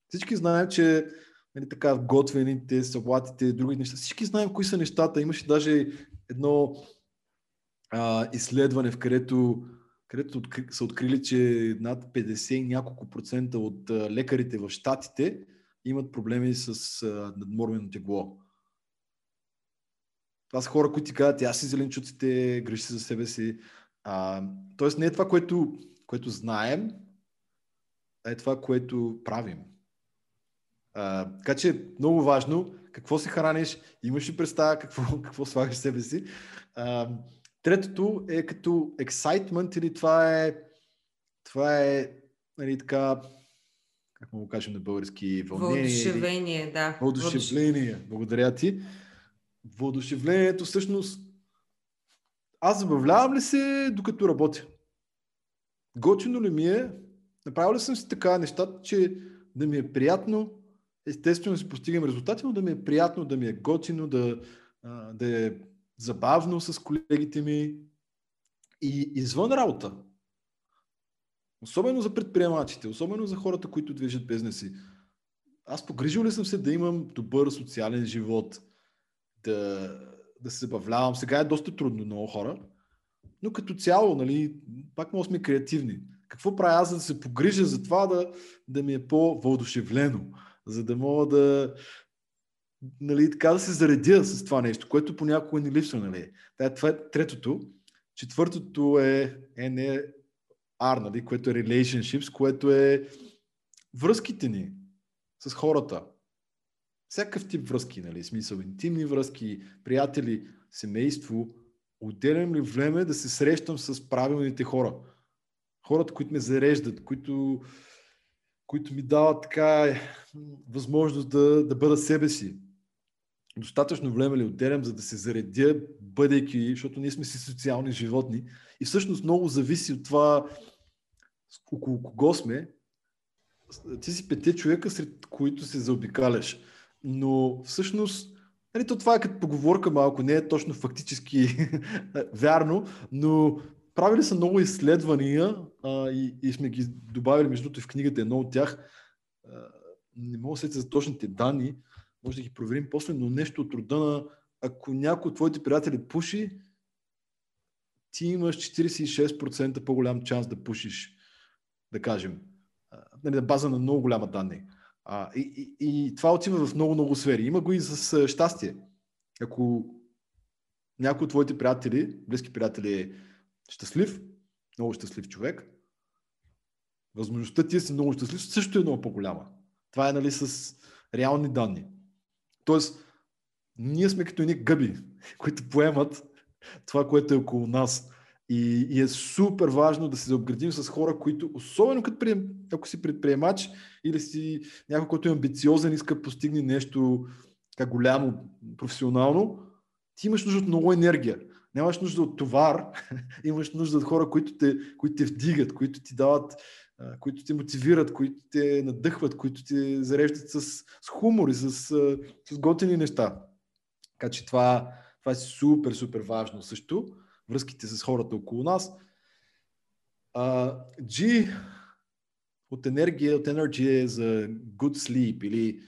Всички знаем, че нали, така, готвените, салатите, други неща. Всички знаем кои са нещата. Имаше даже едно а, изследване, в където, където са открили, че над 50 и няколко процента от лекарите в Штатите имат проблеми с надмормено тегло. Това са хора, които ти казват, аз си зеленчуците, греши за себе си. А, тоест не е това, което, което знаем, а е това, което правим. А, така че много важно какво се храниш, имаш ли представа какво, какво слагаш себе си. А, третото е като excitement или това е това е нали, така как му кажем на български вълнение. Въодушевление, да. Въодушевление, благодаря ти. Въодушевлението всъщност аз забавлявам ли се докато работя? Готино ли ми е? Направил ли съм си така нещата, че да ми е приятно, естествено си постигам резултати, но да ми е приятно, да ми е готино, да, да е забавно с колегите ми и извън работа. Особено за предприемачите, особено за хората, които движат бизнеси. Аз погрижил ли съм се да имам добър социален живот, да, да се забавлявам. Сега е доста трудно много хора, но като цяло, нали, пак може сме креативни. Какво правя аз, за да се погрижа за това да, да ми е по-въодушевлено, за да мога да, нали, така да се заредя с това нещо, което понякога ни липсва. Нали. Това е третото. Четвъртото е NR, нали, което е relationships, което е връзките ни с хората. Всякакъв тип връзки, нали, смисъл, интимни връзки, приятели, семейство. Отделям ли време да се срещам с правилните хора? Хората, които ме зареждат, които, които ми дават така възможност да, да бъда себе си достатъчно време ли отделям, за да се заредя, бъдейки, защото ние сме си социални животни. И всъщност много зависи от това около кого сме. Ти си пете човека, сред които се заобикаляш. Но всъщност, нали, то това е като поговорка малко, не е точно фактически вярно, но правили са много изследвания а, и, и сме ги добавили, между другото, в книгата едно от тях. А, не мога да се за точните данни, може да ги проверим после, но нещо от рода на ако някой от твоите приятели пуши, ти имаш 46% по-голям шанс да пушиш, да кажем, нали, на база на много голяма данни. А, и, и, и това отива в много-много сфери. Има го и с щастие. Ако някой от твоите приятели, близки приятели е щастлив, много щастлив човек, възможността ти да си много щастлив също е много по-голяма. Това е нали, с реални данни. Тоест, ние сме като едни гъби, които поемат това, което е около нас. И, и е супер важно да се заобградим с хора, които, особено като прием, ако си предприемач или си някой, който е амбициозен, иска да постигне нещо така голямо, професионално, ти имаш нужда от много енергия. Нямаш нужда от товар, имаш нужда от хора, които те, които те вдигат, които ти дават които те мотивират, които те надъхват, които те зареждат с, с хумор и с, с готини неща. Така че това, това е супер, супер важно също. Връзките с хората около нас. G от енергия, от енергия е за good sleep или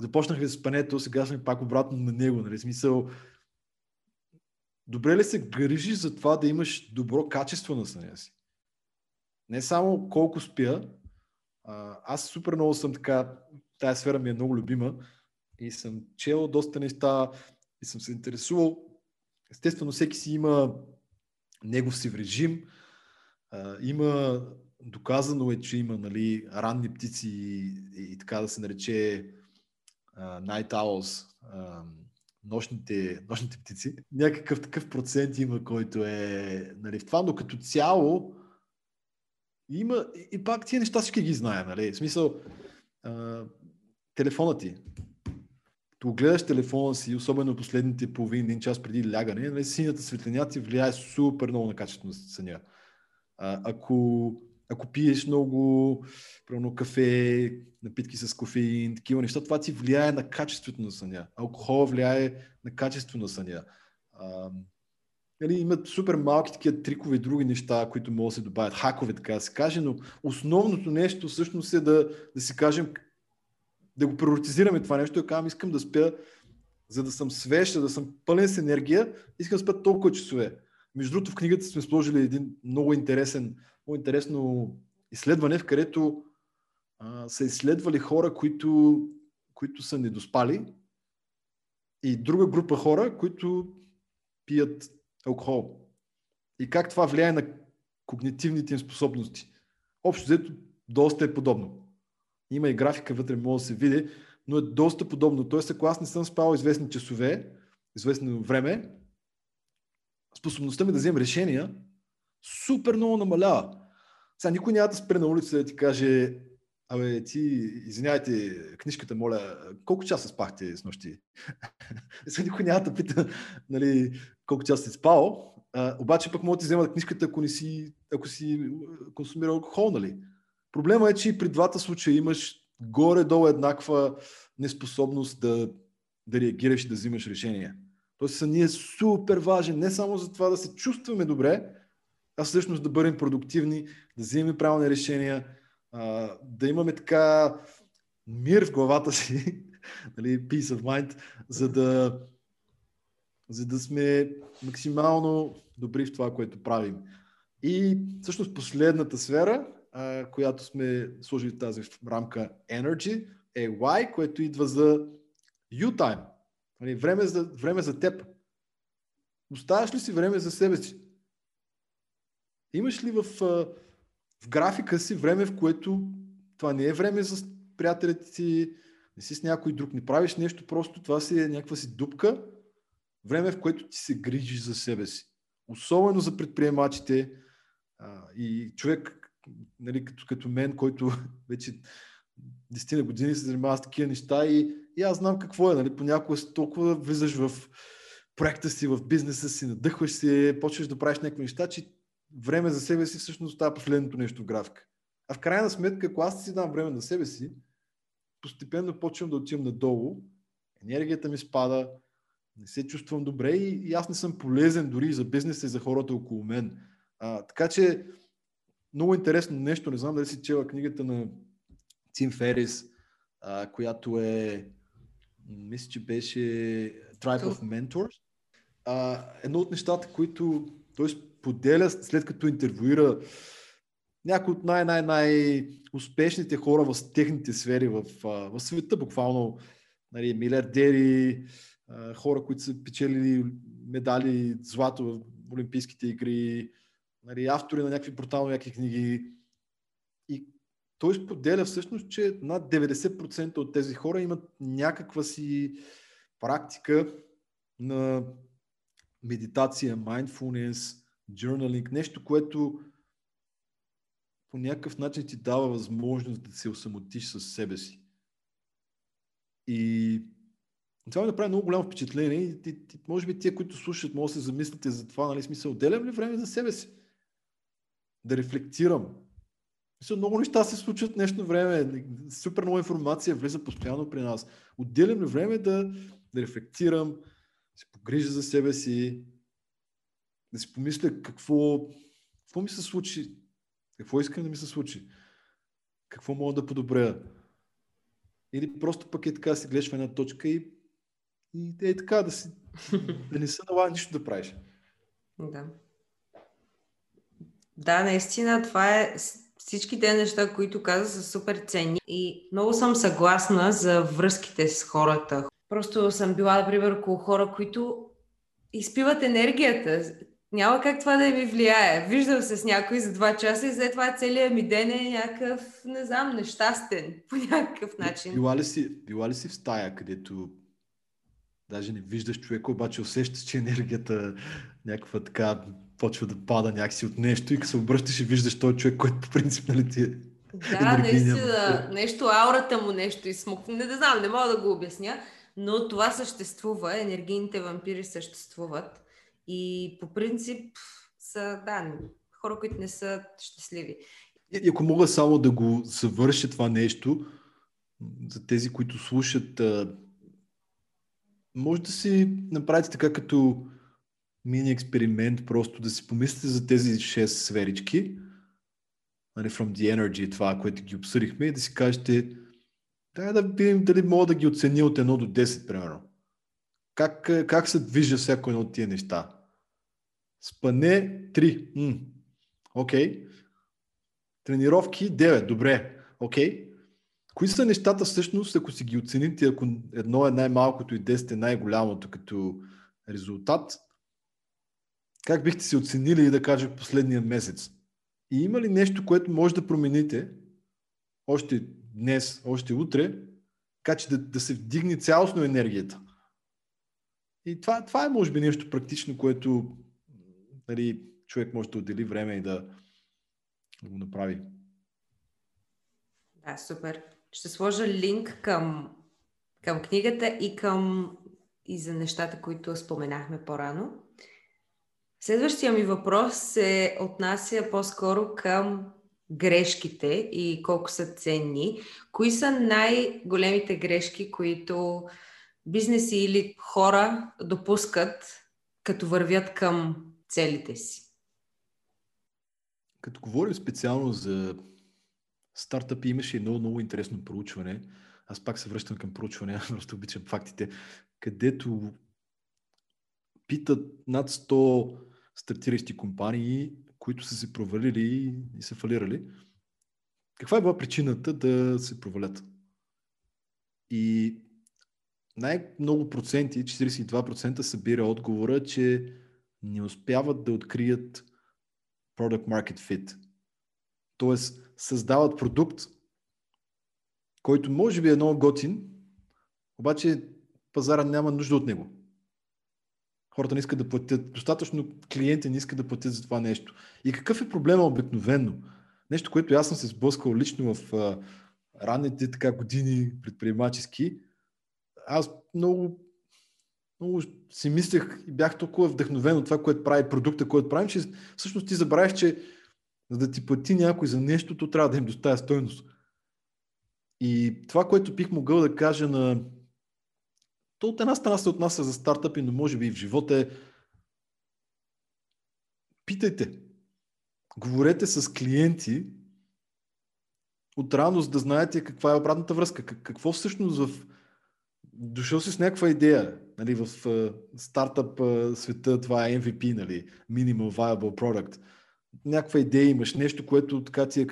започнахме с спането, сега сме пак обратно на него. Нали? Смисъл, добре ли се грижиш за това да имаш добро качество на съня си? Не само колко спя, аз супер много съм така, тая сфера ми е много любима и съм чел доста неща и съм се интересувал. Естествено, всеки си има негов си режим. Има, доказано е, че има нали, ранни птици и, и така да се нарече а, night owls, а, нощните, нощните птици. Някакъв такъв процент има, който е нали, в това, но като цяло има, и пак тия неща всички ги знаем, нали? В смисъл, а, телефона ти. Като гледаш телефона си, особено последните половин един час преди лягане, нали, синята светлина ти влияе супер много на качеството на съня. А, ако, ако пиеш много, правилно кафе, напитки с кофеин, такива неща, това ти влияе на качеството на съня. Алкохол влияе на качеството на съня. А, нали, имат супер малки такива трикове и други неща, които могат да се добавят, хакове, така да се каже, но основното нещо всъщност е да, да си кажем, да го приоритизираме това нещо, да кажем, искам да спя, за да съм свеж, да съм пълен с енергия, искам да спя толкова часове. Между другото, в книгата сме сложили един много интересен, много интересно изследване, в където а, са изследвали хора, които, които са недоспали и друга група хора, които пият алкохол. И как това влияе на когнитивните им способности. Общо взето, доста е подобно. Има и графика вътре, може да се види, но е доста подобно. Тоест, ако аз не съм спал известни часове, известно време, способността ми да вземем решения супер много намалява. Сега никой няма да спре на улица да ти каже Абе, ти, извинявайте, книжката, моля, колко часа спахте с нощи? Сега никой няма да пита, нали, колко часа си спал, а, обаче пък могат да ти вземат книжката, ако, не си, ако си консумирал алкохол, нали? Проблема е, че и при двата случая имаш горе-долу еднаква неспособност да, да реагираш и да взимаш решения. Тоест са ни е супер важен, не само за това да се чувстваме добре, а всъщност да бъдем продуктивни, да вземем правилни решения, а, да имаме така мир в главата си, нали, peace of mind, за да, за да сме максимално добри в това, което правим. И всъщност последната сфера, а, която сме сложили в рамка Energy, е Y, което идва за you time. Нали, време, за, време за теб. Оставяш ли си време за себе си? Имаш ли в, в графика си време, в което това не е време за приятелите ти, не си с някой друг, не правиш нещо, просто това си е някаква си дупка, време, в което ти се грижиш за себе си. Особено за предприемачите а, и човек, нали, като, като мен, който вече 10 на години се занимава с такива неща и, и аз знам какво е. Нали? Понякога си толкова влизаш в проекта си, в бизнеса си, надъхваш се, почваш да правиш някакви неща, че време за себе си всъщност става последното нещо в графика. А в крайна сметка, ако аз си дам време на себе си, постепенно почвам да отивам надолу, енергията ми спада, не се чувствам добре и, и аз не съм полезен дори за бизнеса и за хората около мен. А, така че много интересно нещо, не знам дали си чела книгата на Тим Ферис, а, която е, мисля, че беше Tribe of Mentors. А, едно от нещата, които той споделя след като интервюира някои от най-най-най-успешните хора в техните сфери в, в света, буквално нали, милиардери, хора, които са печелили медали, злато в Олимпийските игри, нали, автори на някакви брутално някакви книги. И той споделя всъщност, че над 90% от тези хора имат някаква си практика на медитация, mindfulness, journaling, нещо, което по някакъв начин ти дава възможност да се осамотиш със себе си. И това ми направи много голямо впечатление и, и, и може би тия, които слушат, може да се замислите за това, нали, смисъл, отделям ли време за себе си? Да рефлектирам. Мисля, много неща се случват днешно време. Супер много информация влиза постоянно при нас. Отделям ли време да, да рефлектирам, се погрижа за себе си, да си помисля какво, какво ми се случи, какво искам да ми се случи, какво мога да подобря. Или просто пък е така, си гледаш в една точка и, и е така да, си, да не се налага нищо да правиш. Да. Да, наистина това е всички те неща, които каза, са супер ценни и много съм съгласна за връзките с хората. Просто съм била, например, около хора, които изпиват енергията. Няма как това да ми влияе. Виждам се с някой за два часа и след това целият ми ден е някакъв, не знам, нещастен по някакъв начин. Била ли си, била ли си в стая, където даже не виждаш човека, обаче усещаш, че енергията някаква така почва да пада някакси от нещо и като се обръщаш и виждаш този човек, който по принцип нали ти е Да, наистина, нещо, аурата му нещо изсмуква. Не да знам, не мога да го обясня, но това съществува, енергийните вампири съществуват и по принцип са, да, хора, които не са щастливи. И ако мога само да го завърша това нещо, за тези, които слушат, може да си направите така като мини експеримент, просто да си помислите за тези 6 сферички, нали, from the energy, това, което ги обсъдихме, и да си кажете, дай да видим дали мога да ги оценя от 1 до 10, примерно. Как, как се движа всяко едно от тия неща? Спане 3. Окей. Okay. Тренировки 9. Добре. Окей. Кои са нещата всъщност, ако си ги оцените, ако едно е най-малкото и 10 е най-голямото като резултат, как бихте си оценили да кажа последния месец? И има ли нещо, което може да промените още днес, още утре, така че да, да се вдигне цялостно енергията? И това, това е може би нещо практично, което нали, човек може да отдели време и да, да го направи. Да, супер. Ще сложа линк към, към книгата и към и за нещата, които споменахме по-рано. Следващия ми въпрос се отнася по-скоро към грешките и колко са ценни. Кои са най-големите грешки, които бизнеси или хора допускат, като вървят към целите си? Като говорим специално за стартъпи, имаше едно много интересно проучване. Аз пак се връщам към проучване, просто обичам фактите, където питат над 100 стартиращи компании, които са се провалили и са фалирали. Каква е била причината да се провалят? И най-много проценти, 42% събира отговора, че не успяват да открият product market fit. Тоест, създават продукт, който може би е много готин, обаче пазара няма нужда от него. Хората не искат да платят, достатъчно клиенти не искат да платят за това нещо. И какъв е проблема обикновено? Нещо, което аз съм се сблъскал лично в а, ранните така години предприемачески. Аз много, много си мислех и бях толкова вдъхновен от това, което прави продукта, който правим, че всъщност ти забравих, че за да ти плати някой за нещо, то трябва да им доставя стойност. И това, което бих могъл да кажа на то от една страна се отнася за стартъпи, но може би и в живота е питайте. Говорете с клиенти от рано, за да знаете каква е обратната връзка. Какво всъщност в... Дошъл си с някаква идея. Нали, в стартъп света това е MVP, нали, Minimal Viable Product. Някаква идея имаш, нещо, което така ти е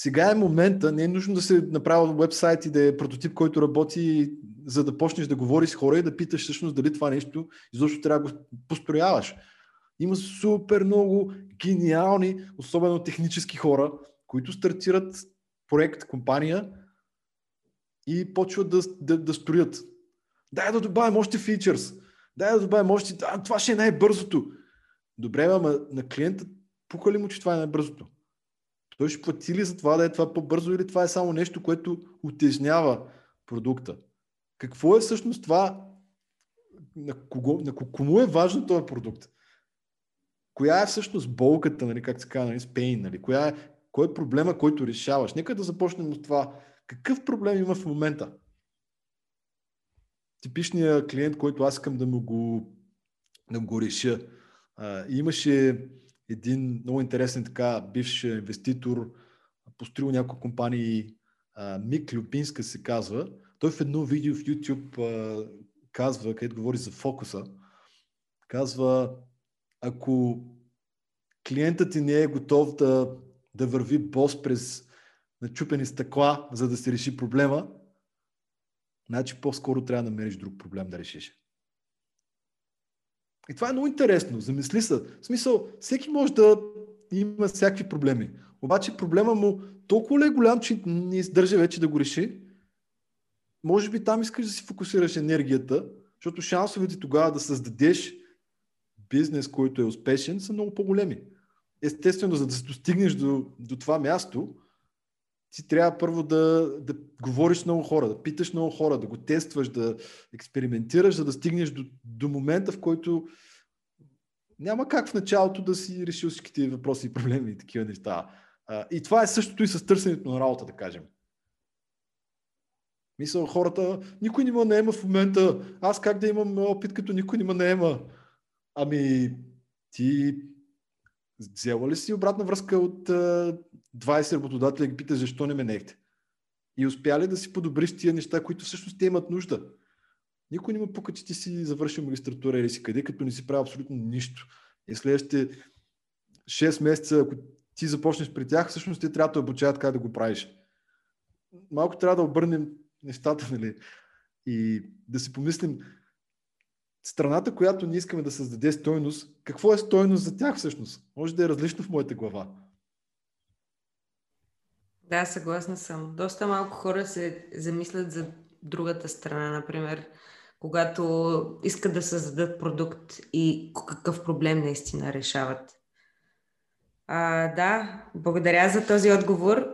сега е момента, не е нужно да се направи вебсайт и да е прототип, който работи, за да почнеш да говориш с хора и да питаш всъщност дали това нещо изобщо трябва да го построяваш. Има супер много гениални, особено технически хора, които стартират проект, компания и почват да, да, да строят. Дай да добавим още фичърс. Дай да добавим още... А, това ще е най-бързото. Добре, ама на клиента пука ли му, че това е най-бързото? Той ще плати ли за това да е това по-бързо или това е само нещо, което утежнява продукта? Какво е всъщност това? На, кого, на кому е важен този продукт? Коя е всъщност болката, нали, как се казва, нали, pain, нали? Коя е, кой е проблема, който решаваш? Нека да започнем от това. Какъв проблем има в момента? Типичният клиент, който аз искам да му го, да му го реша. А, имаше един много интересен така бивш инвеститор, построил няколко компании, Мик Люпинска се казва. Той в едно видео в YouTube казва, където говори за фокуса, казва, ако клиентът ти не е готов да, да върви бос през начупени стъкла, за да се реши проблема, значи по-скоро трябва да намериш друг проблем да решиш. И това е много интересно. Замисли се. В смисъл, всеки може да има всякакви проблеми. Обаче проблема му толкова ли е голям, че не издържа вече да го реши. Може би там искаш да си фокусираш енергията, защото шансовете тогава да създадеш бизнес, който е успешен, са много по-големи. Естествено, за да се достигнеш до, до това място, ти трябва първо да, да говориш с много хора, да питаш много хора, да го тестваш, да експериментираш, за да стигнеш до, до момента, в който няма как в началото да си решил всичките въпроси и проблеми и такива неща. И това е същото и с търсенето на работа, да кажем. Мисля, хората, никой не ме наема в момента. Аз как да имам опит, като никой не ме наема? Ами, ти взела ли си обратна връзка от 20 работодателя ги питаш защо не ме. И успя ли да си подобриш тия неща, които всъщност те имат нужда. Никой не му пука, че ти си завършил магистратура или си къде, като не си правил абсолютно нищо. И следващите 6 месеца, ако ти започнеш при тях, всъщност ти трябва да обучават как да го правиш. Малко трябва да обърнем нещата, нали? И да си помислим, страната, която ние искаме да създаде стойност, какво е стойност за тях всъщност? Може да е различно в моята глава. Да, съгласна съм. Доста малко хора се замислят за другата страна, например, когато искат да създадат продукт и какъв проблем наистина решават. А, да, благодаря за този отговор.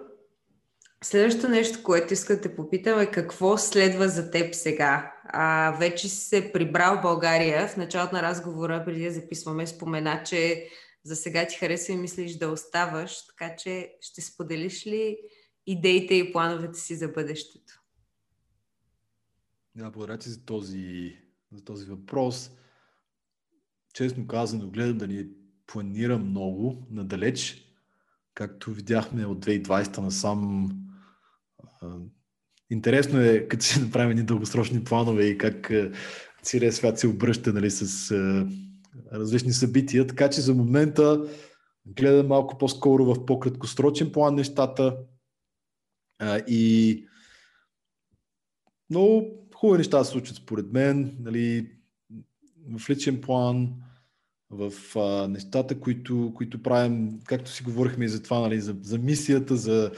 Следващото нещо, което иска да те попитам е какво следва за теб сега? А, вече си се прибрал в България. В началото на разговора, преди да записваме, спомена, че за сега ти харесва и мислиш да оставаш, така че ще споделиш ли идеите и плановете си за бъдещето? Да, благодаря ти за този, за този въпрос. Честно казано, гледам да ни планира много надалеч. Както видяхме от 2020 насам, интересно е, като си направим едни дългосрочни планове и как целият свят се обръща нали, с различни събития. Така че за момента гледам малко по-скоро в по-краткосрочен план нещата. и много хубави неща се случват според мен. Нали, в личен план, в а, нещата, които, които правим, както си говорихме и за това, нали, за, за мисията, за,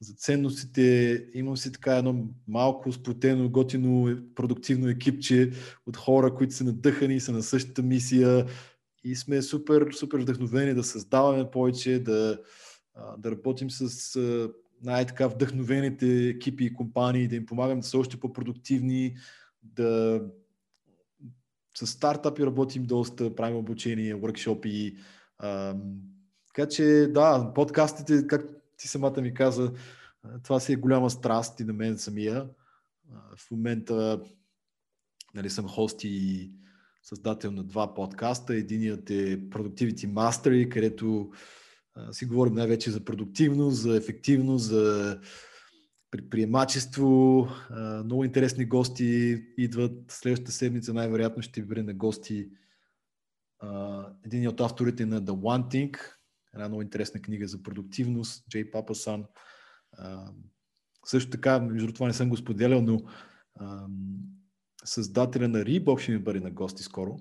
за ценностите. Имам си така едно малко сплотено, готино, продуктивно екипче от хора, които са надъхани са на същата мисия и сме супер, супер вдъхновени да създаваме повече, да, да работим с най-така вдъхновените екипи и компании, да им помагам да са още по-продуктивни, да с стартапи работим доста, правим обучение, workshopи. така че да, подкастите, как ти самата ми каза, това си е голяма страст и на мен самия. В момента нали, съм хост и създател на два подкаста. Единият е Productivity Mastery, където си говорим най-вече за продуктивност, за ефективност, за предприемачество. Много интересни гости идват. Следващата седмица най-вероятно ще бъде на гости един от авторите на The One Thing, една много интересна книга за продуктивност, Джей Папасан. Също така, между това не съм го споделял, но създателя на Reebok ще ми бъде на гости скоро.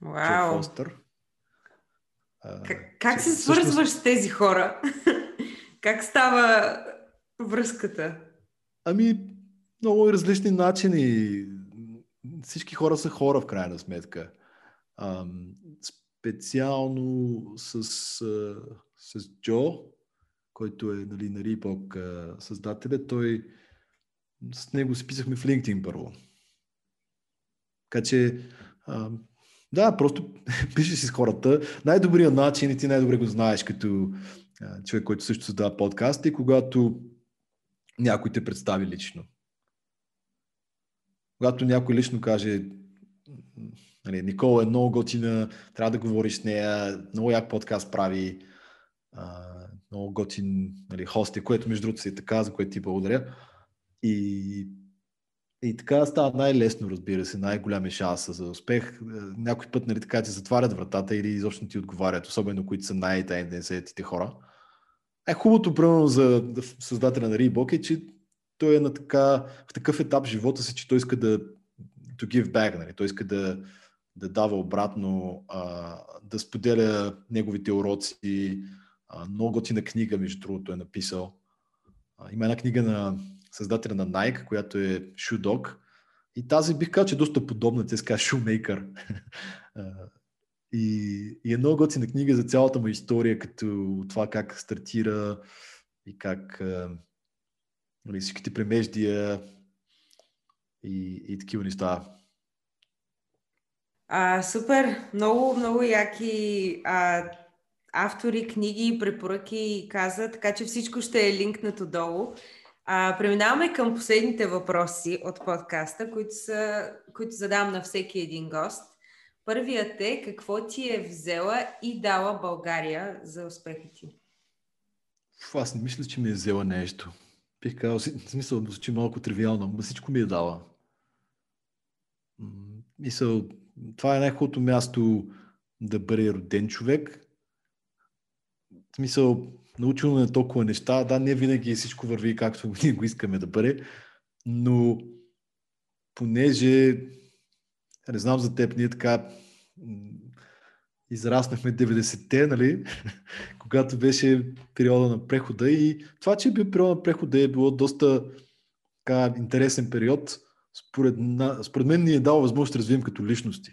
Вау! Фостер. Как, как се свързваш с тези хора? как става връзката? Ами, много различни начини. Всички хора са хора, в крайна сметка. Ам, специално с, с Джо, който е нали, на Reebok създателя, той с него списахме в LinkedIn първо. Така че да, просто пишеш си с хората. Най-добрият начин и ти най-добре го знаеш като а, човек, който също създава подкаст, е когато някой те представи лично. Когато някой лично каже нали, Никола е много готина, трябва да говориш с нея, много як подкаст прави, а, много готин нали, хост е, което между другото си е така, за което ти благодаря. И и така става най-лесно, разбира се, най-голям е шанса за успех. Е, някой път нали, така ти затварят вратата или изобщо ти отговарят, особено които са най-тайненсетите хора. Е, хубавото, примерно, за създателя на Reebok е, че той е на така, в такъв етап живота си, че той иска да to give back, нали? той иска да, да дава обратно, а, да споделя неговите уроци. А, много готина книга, между другото, е написал. А, има една книга на създателя на Nike, която е Shoe Dog. И тази бих казал, че е доста подобна, тя се казва Shoemaker. и, и е много готина книга за цялата му история, като това как стартира и как нали, всичките премеждия и, и такива неща. А, супер! Много, много яки а, автори, книги, препоръки каза, така че всичко ще е линкнато долу. А, преминаваме към последните въпроси от подкаста, които, са, които задавам на всеки един гост. Първият е какво ти е взела и дала България за успеха ти? Аз не мисля, че ми е взела нещо. Бих казал, смисъл, звучи малко тривиално, но всичко ми е дала. Мисъл, това е най-хубавото място да бъде роден човек. В смисъл, научил на толкова неща. Да, не винаги всичко върви както ние го искаме да бъде, но понеже, не знам за теб, ние така израснахме 90-те, нали? когато беше периода на прехода и това, че е бил периода на прехода е било доста така, интересен период, според, според мен ни е дал възможност да развием като личности.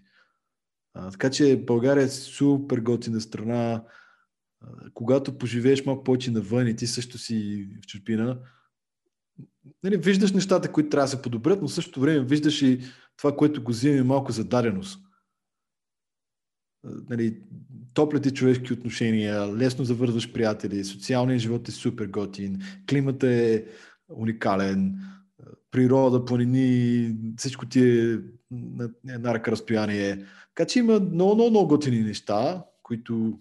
А, така че България е супер готина страна. Когато поживееш малко повече навън и ти също си в чужбина, нали, виждаш нещата, които трябва да се подобрят, но в същото време виждаш и това, което го взимаме малко за даденост. Нали, топлите човешки отношения, лесно завързваш приятели, социалният живот е супер готин, климата е уникален, природа, планини, всичко ти е на една ръка разстояние. Така че има много, много, много готини неща, които,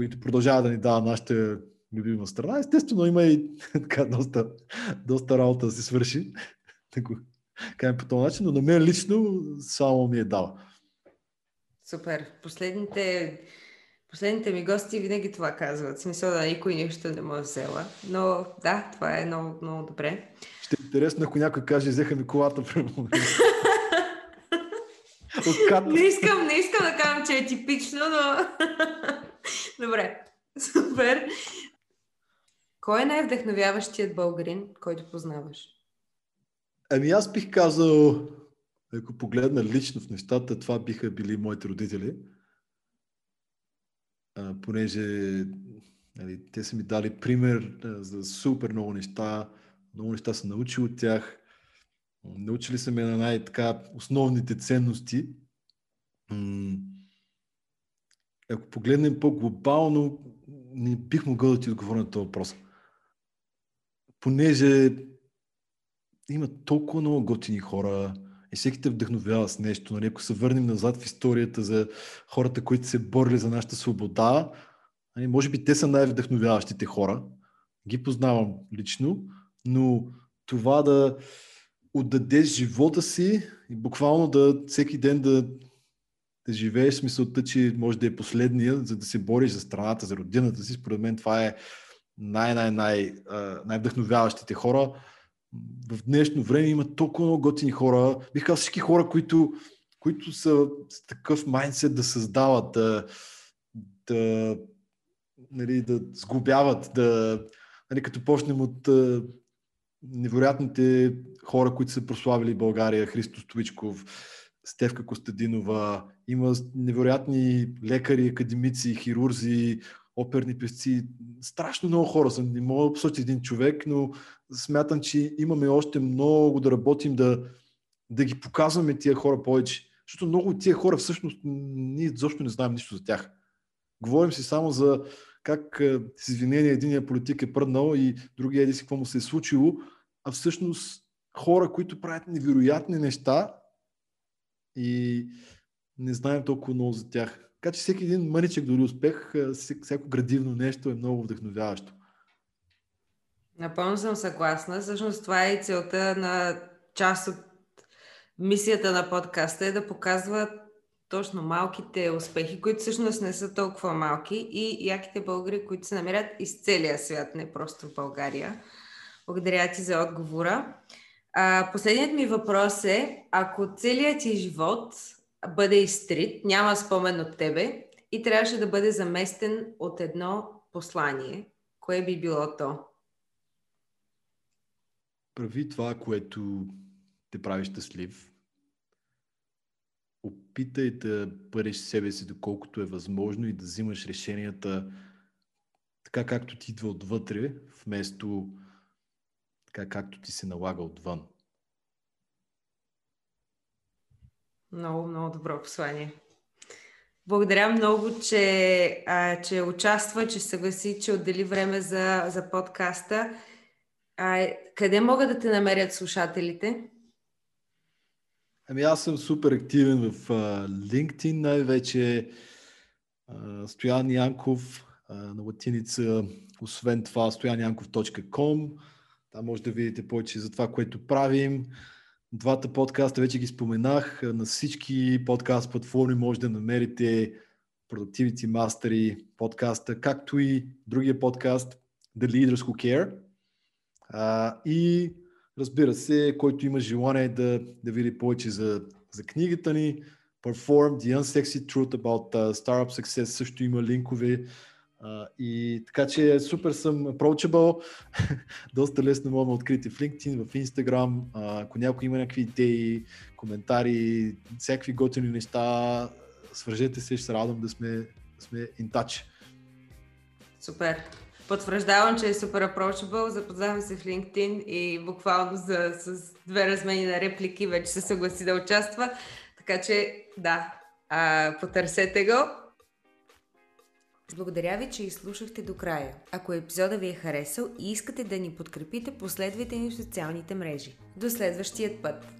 които продължават да ни дава нашата любима страна. Естествено, има и така доста, доста работа да се свърши. Кажем по този начин, но на мен лично само ми е дала. Супер. Последните, последните ми гости винаги това казват. В смисъл да никой нищо не му е взела. Но да, това е много, много добре. Ще е интересно, ако някой каже, взеха ми колата, примерно. не искам, не искам да кажа, че е типично, но... Добре, супер. Кой е най-вдъхновяващият българин, който познаваш? Ами аз бих казал, ако погледна лично в нещата, това биха били моите родители. А, понеже нали, те са ми дали пример а, за супер много неща. Много неща са научил от тях. Научили са ме на най-така основните ценности. Ако погледнем по-глобално, не бих могъл да ти отговоря на този въпрос. Понеже има толкова много готини хора и всеки те вдъхновява с нещо. Нали? Ако се върнем назад в историята за хората, които се борили за нашата свобода, нали? може би те са най-вдъхновяващите хора. Ги познавам лично, но това да отдадеш живота си и буквално да всеки ден да, живееш с мисълта, че може да е последния, за да се бориш за страната, за родината си. Според мен това е най-вдъхновяващите хора. В днешно време има толкова много готини хора. Бих казал всички хора, които, които са с такъв майндсет да създават, да, да, нали, да сглобяват, да, нали, като почнем от невероятните хора, които са прославили България, Христо Стовичков, Стевка Костадинова, има невероятни лекари, академици, хирурзи, оперни певци. Страшно много хора са. Не мога да посоча един човек, но смятам, че имаме още много да работим, да, да ги показваме тия хора повече. Защото много от тия хора всъщност ние защо не знаем нищо за тях. Говорим си само за как с извинение единия политик е пръднал и другия еди си какво му се е случило, а всъщност хора, които правят невероятни неща и не знаем толкова много за тях. Така че всеки един мъничък дори успех, всяко градивно нещо е много вдъхновяващо. Напълно съм съгласна. Всъщност това е и целта на част от мисията на подкаста е да показва точно малките успехи, които всъщност не са толкова малки и яките българи, които се намират из целия свят, не просто в България. Благодаря ти за отговора. А, последният ми въпрос е, ако целият ти живот бъде изтрит, няма спомен от тебе и трябваше да бъде заместен от едно послание, кое би било то? Прави това, което те прави щастлив. Опитай да бъдеш себе си доколкото е възможно и да взимаш решенията така както ти идва отвътре, вместо така както ти се налага отвън. Много, много добро послание. Благодаря много, че, а, че участва, че съгласи, че отдели време за, за подкаста. А, къде могат да те намерят слушателите? Ами аз съм супер активен в uh, LinkedIn, най-вече uh, Стоян Янков uh, на латиница, освен това stojanyankov.com. Там може да видите повече за това, което правим. Двата подкаста вече ги споменах. На всички подкаст платформи може да намерите Productivity Mastery подкаста, както и другия подкаст The Leaders Who Care. А, и разбира се, който има желание да, да види повече за, за книгата ни, Perform The Unsexy Truth About uh, Startup Success също има линкове. И така че супер съм approachable, доста лесно мога да открити в LinkedIn, в Instagram, uh, ако някой има някакви идеи, коментари, всякакви готини неща, свържете се, ще се радвам да сме, да сме in touch. Супер. Потвърждавам, че е супер approachable, запознавам се в LinkedIn и буквално за, с две размени на реплики вече се съгласи да участва. Така че, да, а, потърсете го. Благодаря ви, че изслушахте до края. Ако епизода ви е харесал и искате да ни подкрепите, последвайте ни в социалните мрежи. До следващият път!